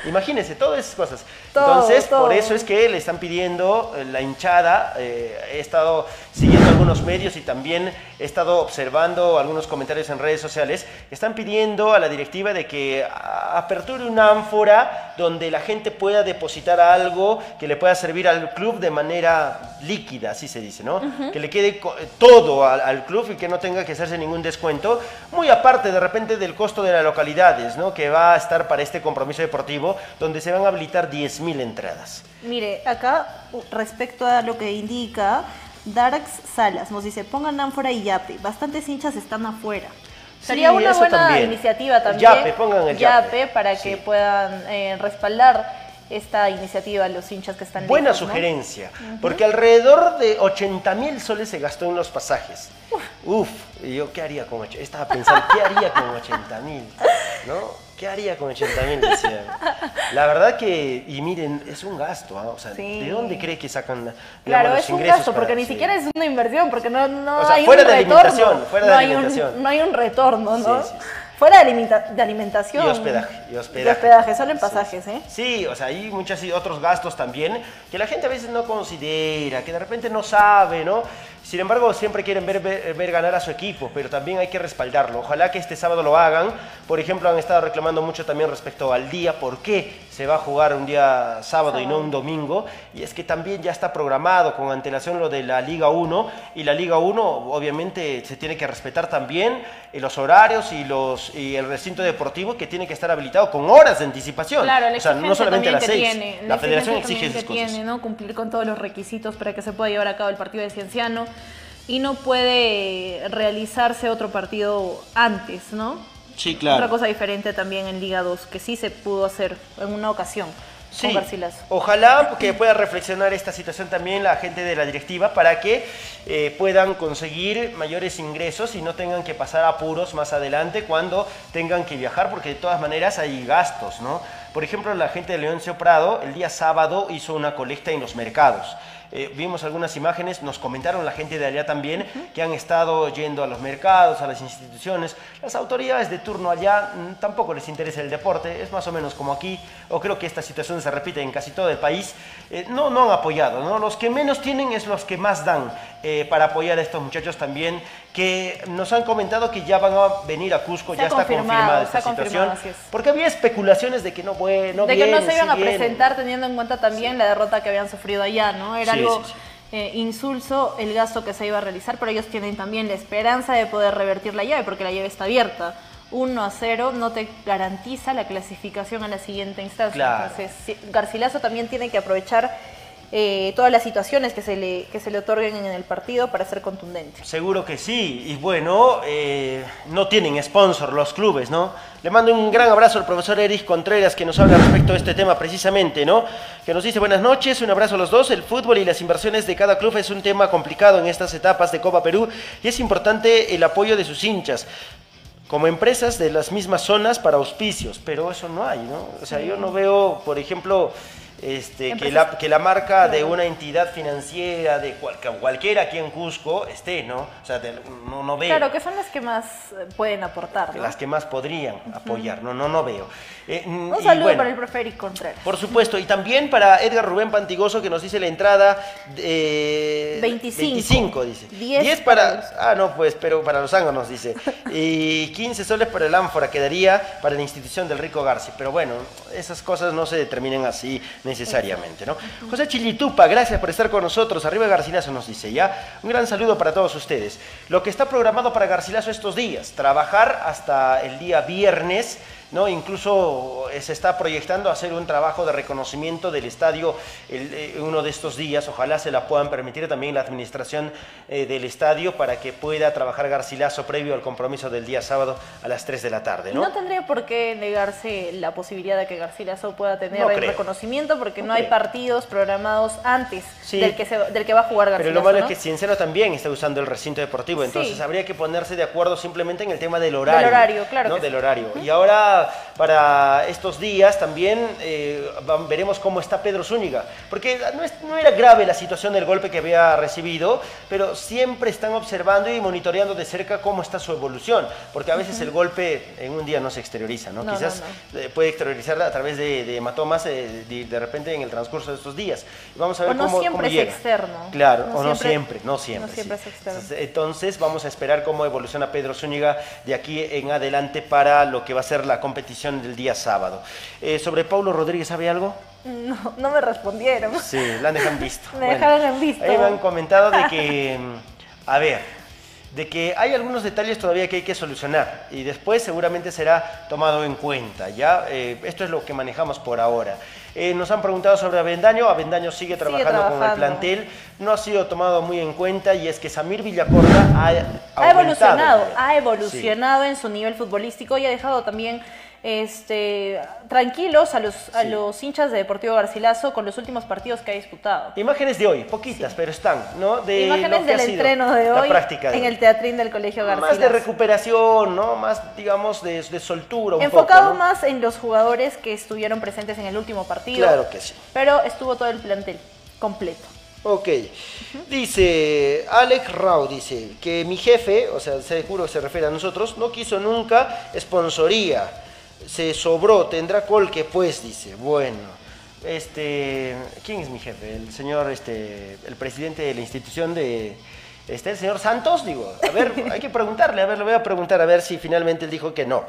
Speaker 7: Imagínense, todas esas cosas.
Speaker 8: Todo,
Speaker 7: Entonces,
Speaker 8: todo.
Speaker 7: por eso es que le están pidiendo eh, la hinchada. eh, he estado siguiendo algunos medios y también he estado observando algunos comentarios en redes sociales. Están pidiendo a la directiva de que aperture una ánfora donde la gente pueda depositar algo que le pueda servir al club de manera líquida, así se dice, ¿no? Que le quede todo al, al club y que no tenga que hacerse ningún descuento. Muy aparte de repente del costo de las localidades, ¿no? Que va a estar para este compromiso deportivo donde se van a habilitar 10.000 entradas.
Speaker 8: Mire, acá respecto a lo que indica Darks Salas, nos dice, pongan ánfora y yape, bastantes hinchas están afuera.
Speaker 7: Sí,
Speaker 8: Sería una
Speaker 7: eso
Speaker 8: buena
Speaker 7: también.
Speaker 8: iniciativa también.
Speaker 7: yape, pongan el yape.
Speaker 8: para
Speaker 7: Sí.
Speaker 8: que puedan eh, respaldar esta iniciativa los hinchas que están
Speaker 7: Buena
Speaker 8: lejos, ¿no?
Speaker 7: sugerencia, porque alrededor de 80 mil soles se gastó en los pasajes. Uf, y yo qué haría con 80 Estaba pensando, ¿qué haría con 80 mil? ¿No? ¿Qué haría con 80 mil? La verdad que, y miren, es un gasto, ¿ah? O sea,
Speaker 8: Sí.
Speaker 7: ¿de dónde cree que sacan digamos,
Speaker 8: Claro,
Speaker 7: los
Speaker 8: es un
Speaker 7: ingresos
Speaker 8: gasto,
Speaker 7: para-
Speaker 8: porque ni
Speaker 7: sí.
Speaker 8: siquiera es una inversión, porque no, no
Speaker 7: O sea,
Speaker 8: hay
Speaker 7: fuera
Speaker 8: un
Speaker 7: de
Speaker 8: retorno.
Speaker 7: alimentación, fuera de
Speaker 8: no,
Speaker 7: alimentación.
Speaker 8: Un, no hay un retorno, ¿no?
Speaker 7: Sí, sí, sí.
Speaker 8: Fuera de, alimenta- de alimentación.
Speaker 7: Y hospedaje, y hospedaje.
Speaker 8: Y hospedaje, solo en
Speaker 7: Sí.
Speaker 8: pasajes, ¿eh?
Speaker 7: Sí, o sea, hay muchos otros gastos también que la gente a veces no considera, que de repente no sabe, ¿no? Sin embargo, siempre quieren ver, ver, ganar a su equipo, pero también hay que respaldarlo. Ojalá que este sábado lo hagan. Por ejemplo, han estado reclamando mucho también respecto al día, por qué se va a jugar un día sábado y no un domingo. Y es que también ya está programado con antelación lo de la Liga 1 y la Liga 1 obviamente se tiene que respetar también eh, los horarios y, los, y el recinto deportivo que tiene que estar habilitado con horas de anticipación.
Speaker 8: Claro, la
Speaker 7: o sea, no solamente a las
Speaker 8: que
Speaker 7: seis.
Speaker 8: tiene,
Speaker 7: la federación exige
Speaker 8: también
Speaker 7: esas
Speaker 8: que
Speaker 7: cosas.
Speaker 8: tiene, ¿no? Cumplir con todos los requisitos para que se pueda llevar a cabo el partido de Cienciano y no puede realizarse otro partido antes, ¿no?
Speaker 7: Sí, claro.
Speaker 8: Otra cosa diferente también en Liga 2, que sí se pudo hacer en una ocasión
Speaker 7: Sí, ojalá que pueda reflexionar esta situación también la gente de la directiva para que eh, puedan conseguir mayores ingresos y no tengan que pasar apuros más adelante cuando tengan que viajar, porque de todas maneras hay gastos, ¿no? Por ejemplo, la gente de Leoncio Prado el día sábado hizo una colecta en los mercados. Eh, vimos algunas imágenes, nos comentaron la gente de allá también que han estado yendo a los mercados, a las instituciones. Las autoridades de turno allá mm, tampoco les interesa el deporte, es más o menos como aquí, o creo que esta situación se repite en casi todo el país. Eh, no, no han apoyado, ¿no? Los que menos tienen es los que más dan eh, para apoyar a estos muchachos también, que nos han comentado que ya van a venir a Cusco,
Speaker 8: Se
Speaker 7: ya está
Speaker 8: confirmado,
Speaker 7: confirmada esta
Speaker 8: confirmado,
Speaker 7: situación.
Speaker 8: es.
Speaker 7: Porque había especulaciones de que no, bueno,
Speaker 8: de que no se iban
Speaker 7: sí
Speaker 8: a presentar teniendo en cuenta también la derrota que habían sufrido allá, ¿no? Era
Speaker 7: Sí,
Speaker 8: algo eh, insulso el gasto que se iba a realizar, pero ellos tienen también la esperanza de poder revertir la llave, porque la llave está abierta. 1 a 0 no te garantiza la clasificación a la siguiente instancia.
Speaker 7: Claro.
Speaker 8: Entonces, Garcilaso también tiene que aprovechar eh, todas las situaciones que se, le, que se le otorguen en el partido para ser contundente.
Speaker 7: Seguro que sí. Y bueno, eh, no tienen sponsor los clubes, ¿no? Le mando un gran abrazo al profesor Eric Contreras que nos habla respecto a este tema precisamente, ¿no? Que nos dice buenas noches, un abrazo a los dos. El fútbol y las inversiones de cada club es un tema complicado en estas etapas de Copa Perú y es importante el apoyo de sus hinchas. Como empresas de las mismas zonas para auspicios, pero eso no hay, ¿no? O sea, yo no veo, por ejemplo, este, que, la, que la marca de una entidad financiera, de cual- cualquiera aquí en Cusco, esté, ¿no? O sea, de- no, no veo.
Speaker 8: Claro, que son las que más eh, pueden aportar, ¿no?
Speaker 7: Las que más podrían apoyar, no, no, no veo. Eh,
Speaker 8: Un saludo
Speaker 7: bueno,
Speaker 8: para el profe Eric Contreras.
Speaker 7: Por supuesto, y también para Edgar Rubén Pantigoso que nos dice la entrada eh,
Speaker 8: 25.
Speaker 7: 25, dice.
Speaker 8: 10
Speaker 7: 10 para,
Speaker 8: para los-
Speaker 7: ah no, pues, pero para los ángulos dice. Y 15 soles para el ánfora quedaría para la institución del Rico Garci, pero bueno, esas cosas no se determinan así necesariamente, ¿no? José Chilitupa, gracias por estar con nosotros. Arriba Garcilaso nos dice, ¿ya? Un gran saludo para todos ustedes. Lo que está programado para Garcilaso estos días, trabajar hasta el día viernes, ¿no? Incluso eh, se está proyectando hacer un trabajo de reconocimiento del estadio el, eh, uno de estos días. Ojalá se la puedan permitir también la administración eh, del estadio para que pueda trabajar Garcilaso previo al compromiso del día sábado a las 3 de la tarde, ¿no?
Speaker 8: No tendría por qué negarse la posibilidad de que Garcilaso pueda tener
Speaker 7: No
Speaker 8: el
Speaker 7: creo.
Speaker 8: reconocimiento porque no,
Speaker 7: No
Speaker 8: hay partidos programados antes
Speaker 7: Sí.
Speaker 8: del, que se- del que va a jugar
Speaker 7: Pero
Speaker 8: Garcilaso.
Speaker 7: lo malo es que Cienciano también está usando el recinto deportivo, entonces
Speaker 8: Sí.
Speaker 7: habría que ponerse de acuerdo simplemente en el tema del horario.
Speaker 8: horario, claro
Speaker 7: Del
Speaker 8: sí.
Speaker 7: horario. Y ahora, para estos días también eh, veremos cómo está Pedro Zúñiga, porque no, es- no era grave la situación del golpe que había recibido, pero siempre están observando y monitoreando de cerca cómo está su evolución, porque a veces el golpe en un día no se exterioriza, ¿no?
Speaker 8: No,
Speaker 7: Quizás
Speaker 8: no,
Speaker 7: eh, puede exteriorizar a través de, de hematomas eh, de, de repente en el transcurso de estos días. Vamos a ver
Speaker 8: O no
Speaker 7: cómo,
Speaker 8: siempre
Speaker 7: cómo
Speaker 8: es
Speaker 7: llega.
Speaker 8: externo.
Speaker 7: Claro, o no
Speaker 8: siempre-
Speaker 7: no siempre.
Speaker 8: siempre
Speaker 7: sí.
Speaker 8: es externo.
Speaker 7: Entonces, entonces, vamos a esperar cómo evoluciona Pedro Zúñiga de aquí en adelante para lo que va a ser la competición del día sábado. Eh, sobre Paulo Rodríguez, ¿sabe algo?
Speaker 8: No, no me respondieron.
Speaker 7: Sí, la han dejado en visto.
Speaker 8: Me dejaron en visto.
Speaker 7: Ahí me han comentado de que, a ver, de que hay algunos detalles todavía que hay que solucionar y después seguramente será tomado en cuenta. ¿ya? Eh, esto es lo que manejamos por ahora. Eh, nos han preguntado sobre Avendaño. Avendaño sigue trabajando, con el plantel. No ha sido tomado muy en cuenta y es que Samir Villacorta ha,
Speaker 8: evolucionado, ha evolucionado en su nivel futbolístico y ha dejado también este, tranquilos a los, a los hinchas de Deportivo Garcilaso con los últimos partidos que ha disputado.
Speaker 7: Imágenes de hoy, poquitas, pero están, ¿no? De
Speaker 8: Imágenes del entreno de hoy
Speaker 7: práctica de
Speaker 8: en
Speaker 7: hoy.
Speaker 8: el teatrín del Colegio Garcilaso.
Speaker 7: Más de recuperación, ¿no? Más, digamos, de, de soltura un
Speaker 8: Enfocado
Speaker 7: poco, ¿no?
Speaker 8: más en los jugadores que estuvieron presentes en el último partido.
Speaker 7: Claro que sí.
Speaker 8: Pero estuvo todo el plantel completo.
Speaker 7: Ok. Dice Alex Rao, dice que mi jefe, o sea, seguro que se refiere a nosotros, no quiso nunca sponsoría. Se sobró, tendrá colque pues, dice. Bueno, este, ¿quién es mi jefe? El señor, este, el presidente de la institución de, Este, el señor Santos, digo, a ver, hay que preguntarle, a ver, le voy a preguntar a ver si finalmente él dijo que no.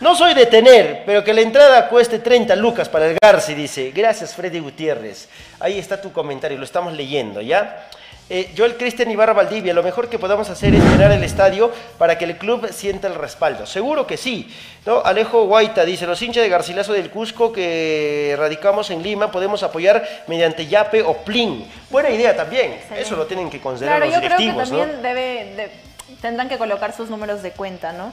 Speaker 7: No soy de tener, pero que la entrada cueste 30 lucas para el Garci, dice. Gracias, Freddy Gutiérrez. Ahí está tu comentario, lo estamos leyendo, ¿ya? Eh, Joel Cristian Ibarra Valdivia, lo mejor que podamos hacer es llenar el estadio para que el club sienta el respaldo. Seguro que sí. ¿no? Alejo Guaita dice, los hinchas de Garcilaso del Cusco que radicamos en Lima podemos apoyar mediante Yape o Plin. Buena idea también.
Speaker 8: Excelente.
Speaker 7: Eso lo tienen que considerar
Speaker 8: Claro,
Speaker 7: los
Speaker 8: yo creo que
Speaker 7: directivos. ¿no?
Speaker 8: también debe, de- tendrán que colocar sus números de cuenta, ¿no?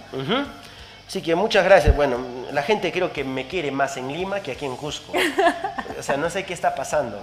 Speaker 7: Así que muchas gracias. Bueno, la gente creo que me quiere más en Lima que aquí en Cusco. O sea, no sé qué está pasando.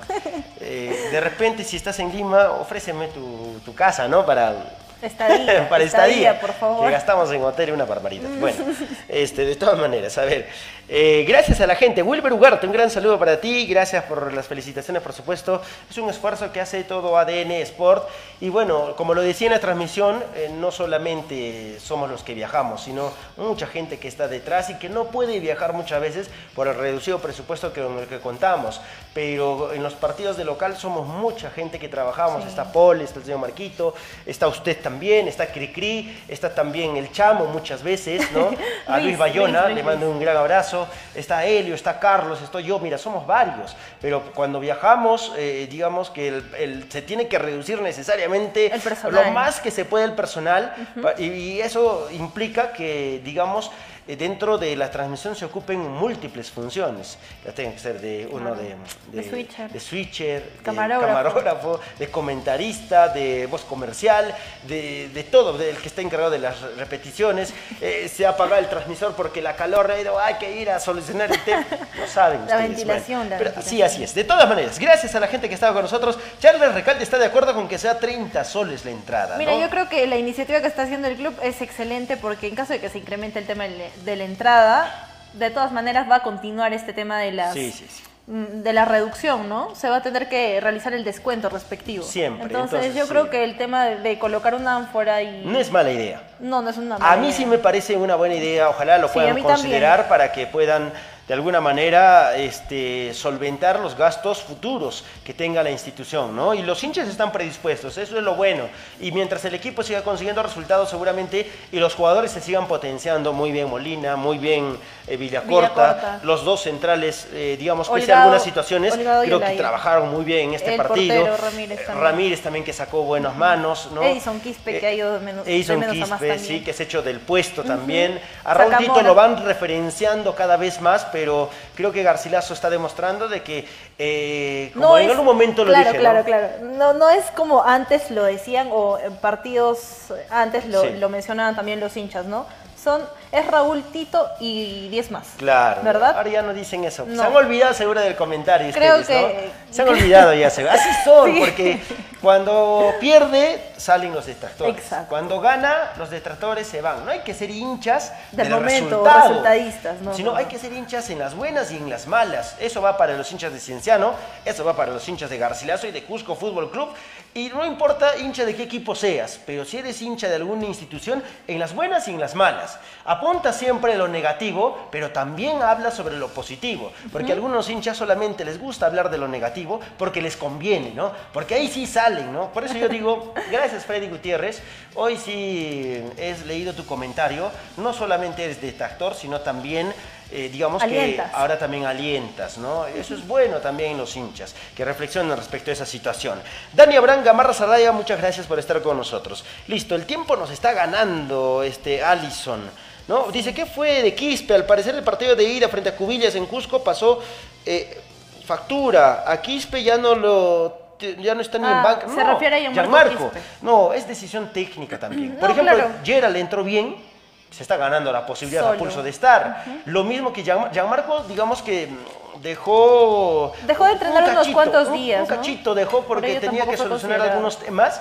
Speaker 7: Eh, de repente, si estás en Lima, ofréceme tu, tu casa, ¿no? Para,
Speaker 8: Estadía,
Speaker 7: para estadía.
Speaker 8: por favor.
Speaker 7: Que gastamos en hotel una barbaridad. Bueno, este, de todas maneras, a ver. Eh, gracias a la gente. Wilber Ugarte, un gran saludo para ti. Gracias por las felicitaciones, por supuesto. Es un esfuerzo que hace todo ADN Sport. Y bueno, como lo decía en la transmisión, eh, no solamente somos los que viajamos, sino mucha gente que está detrás y que no puede viajar muchas veces por el reducido presupuesto que, con el que contamos. Pero en los partidos de local somos mucha gente que trabajamos. Está Paul, está el señor Marquito, está usted también, está Cricri, está también el Chamo muchas veces, ¿no? A Luis
Speaker 8: Luis,
Speaker 7: Bayona,
Speaker 8: Luis,
Speaker 7: le mando un gran abrazo. Está Helio, está Carlos, estoy yo, mira, somos varios. Pero cuando viajamos, eh, digamos que el- el- se tiene que reducir necesariamente lo más que se puede el personal. y, y eso implica que, digamos, dentro de la transmisión se ocupen múltiples funciones. Ya tienen que ser de uno de,
Speaker 8: De switcher.
Speaker 7: de switcher, de
Speaker 8: Camarógrafo.
Speaker 7: camarógrafo, de comentarista, de voz comercial, de, de todo, del que está encargado de las repeticiones. Eh, se apaga el transmisor porque la calor, eh, hay que ir a solucionar el tema. No saben
Speaker 8: La
Speaker 7: ustedes.
Speaker 8: ventilación, la
Speaker 7: pero
Speaker 8: ventilación.
Speaker 7: Sí, así es. De todas maneras, gracias a la gente que estaba con nosotros. Charles Recalde está de acuerdo con que sea 30 soles la entrada.
Speaker 8: Mira,
Speaker 7: ¿no?
Speaker 8: yo creo que la iniciativa que está haciendo el club es excelente porque en caso de que se incremente el tema de de la entrada, de todas maneras va a continuar este tema de las
Speaker 7: Sí, sí, sí.
Speaker 8: mm, de la reducción, ¿no? Se va a tener que realizar el descuento respectivo.
Speaker 7: Siempre,
Speaker 8: Entonces,
Speaker 7: entonces,
Speaker 8: yo creo que el tema de, de colocar una ánfora y
Speaker 7: No es mala idea.
Speaker 8: no, no es una
Speaker 7: A
Speaker 8: mala
Speaker 7: mí
Speaker 8: idea.
Speaker 7: sí me parece una buena idea, ojalá lo puedan
Speaker 8: a mí también.
Speaker 7: considerar para que puedan de alguna manera este, solventar los gastos futuros que tenga la institución, ¿no? Y los hinchas están predispuestos, eso es lo bueno. Y mientras el equipo siga consiguiendo resultados seguramente y los jugadores se sigan potenciando, muy bien Molina, muy bien eh, Villacorta,
Speaker 8: Villacorta.
Speaker 7: los dos centrales, eh, digamos, pese a algunas situaciones,
Speaker 8: Holgado y
Speaker 7: creo que trabajaron muy bien en este
Speaker 8: El
Speaker 7: partido.
Speaker 8: portero Ramírez
Speaker 7: Eh,
Speaker 8: también.
Speaker 7: Ramírez también que sacó buenas manos, ¿no?
Speaker 8: Edison Quispe, que ha ido de menos- de
Speaker 7: Edison
Speaker 8: menos a más
Speaker 7: Quispe,
Speaker 8: también.
Speaker 7: sí, que se ha hecho del puesto también. A Raúl. Tito lo van referenciando cada vez más, pero creo que Garcilaso está demostrando de que, eh, como en
Speaker 8: es-
Speaker 7: algún momento lo
Speaker 8: claro,
Speaker 7: dije,
Speaker 8: claro,
Speaker 7: ¿no?
Speaker 8: claro. No, no es como antes lo decían o en partidos antes lo,
Speaker 7: Sí.
Speaker 8: lo mencionaban también los hinchas, ¿no? Son, es Raúl Tito y 10 más.
Speaker 7: Claro,
Speaker 8: ¿Verdad?
Speaker 7: ahora ya no dicen eso. Se han olvidado seguro del comentario
Speaker 8: Creo
Speaker 7: ustedes,
Speaker 8: que-
Speaker 7: ¿no? Se han olvidado ya, seguro. Así son,
Speaker 8: Sí.
Speaker 7: porque cuando pierde salen los detractores.
Speaker 8: Exacto.
Speaker 7: Cuando gana, los detractores se van. No hay que ser hinchas
Speaker 8: Del
Speaker 7: del
Speaker 8: momento,
Speaker 7: resultado,
Speaker 8: resultadistas, no,
Speaker 7: sino
Speaker 8: no,
Speaker 7: hay que ser hinchas en las buenas y en las malas. Eso va para los hinchas de Cienciano, eso va para los hinchas de Garcilaso y de Cusco Fútbol Club. Y no importa hincha de qué equipo seas, pero si eres hincha de alguna institución, en las buenas y en las malas. Apunta siempre lo negativo, pero también habla sobre lo positivo. Porque a algunos hinchas solamente les gusta hablar de lo negativo porque les conviene, ¿no? Porque ahí sí salen, ¿no? Por eso yo digo, gracias Freddy Gutiérrez, hoy sí he leído tu comentario. No solamente eres detractor, sino también... eh, digamos
Speaker 8: Alientas.
Speaker 7: que ahora también alientas, ¿no? Eso es bueno también en los hinchas, que reflexionen respecto a esa situación. Dani Abraham Gamarra Saraya, muchas gracias por estar con nosotros. Listo, el tiempo nos está ganando, este, Allison. ¿No? Dice, ¿qué fue de Quispe? Al parecer el partido de ida frente a Cubillas en Cusco pasó eh, factura. A Quispe ya no lo... Ya no está ni en
Speaker 8: Ah,
Speaker 7: banca.
Speaker 8: se
Speaker 7: No,
Speaker 8: refiere a Gianmarco.
Speaker 7: No, es decisión técnica también. Por
Speaker 8: No,
Speaker 7: ejemplo,
Speaker 8: claro.
Speaker 7: Gerald entró bien, se está ganando la posibilidad a
Speaker 8: Solo.
Speaker 7: pulso de estar. Lo mismo que Gian- Gianmarco, digamos que dejó...
Speaker 8: Dejó de entrenar
Speaker 7: un
Speaker 8: unos cuantos días,
Speaker 7: Un cachito dejó
Speaker 8: Por
Speaker 7: porque tenía que solucionar algunos temas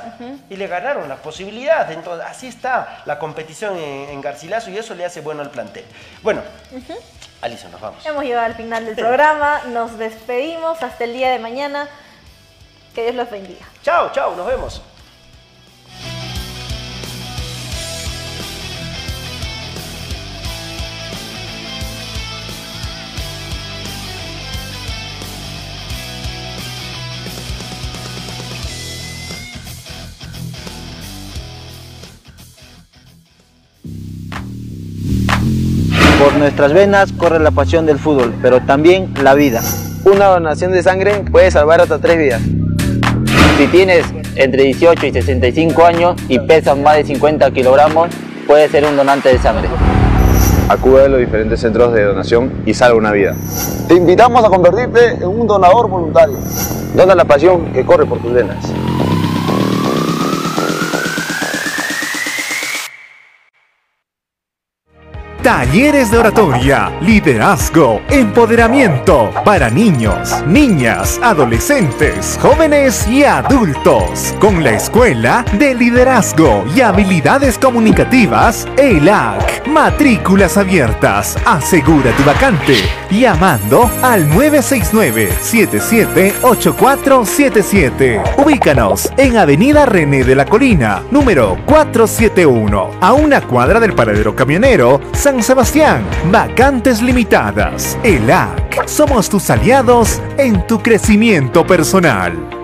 Speaker 7: y le ganaron la posibilidad. Entonces, así está la competición en, en Garcilaso y eso le hace bueno al plantel. Bueno, Alison, nos vamos.
Speaker 8: Hemos llegado al final del programa, nos despedimos hasta el día de mañana. Que Dios los bendiga.
Speaker 7: Chao, chao, nos vemos.
Speaker 2: Nuestras venas corre la pasión del fútbol, pero también la vida.
Speaker 3: Una donación de sangre puede salvar hasta tres vidas.
Speaker 4: Si tienes entre 18 y 65 años y pesas más de 50 kilogramos, puedes ser un donante de sangre.
Speaker 3: Acude a los diferentes centros de donación y salva una vida.
Speaker 6: Te invitamos a convertirte en un donador voluntario.
Speaker 3: Dona la pasión que corre por tus venas.
Speaker 1: Talleres de oratoria, liderazgo, empoderamiento para niños, niñas, adolescentes, jóvenes y adultos. Con la Escuela de Liderazgo y Habilidades Comunicativas, ELAC. Matrículas abiertas. Asegura tu vacante. Llamando al 969-778477. Ubícanos en Avenida René de la Colina, número 471, a una cuadra del paradero camionero San Sebastián. Vacantes limitadas. ELAC. Somos tus aliados en tu crecimiento personal.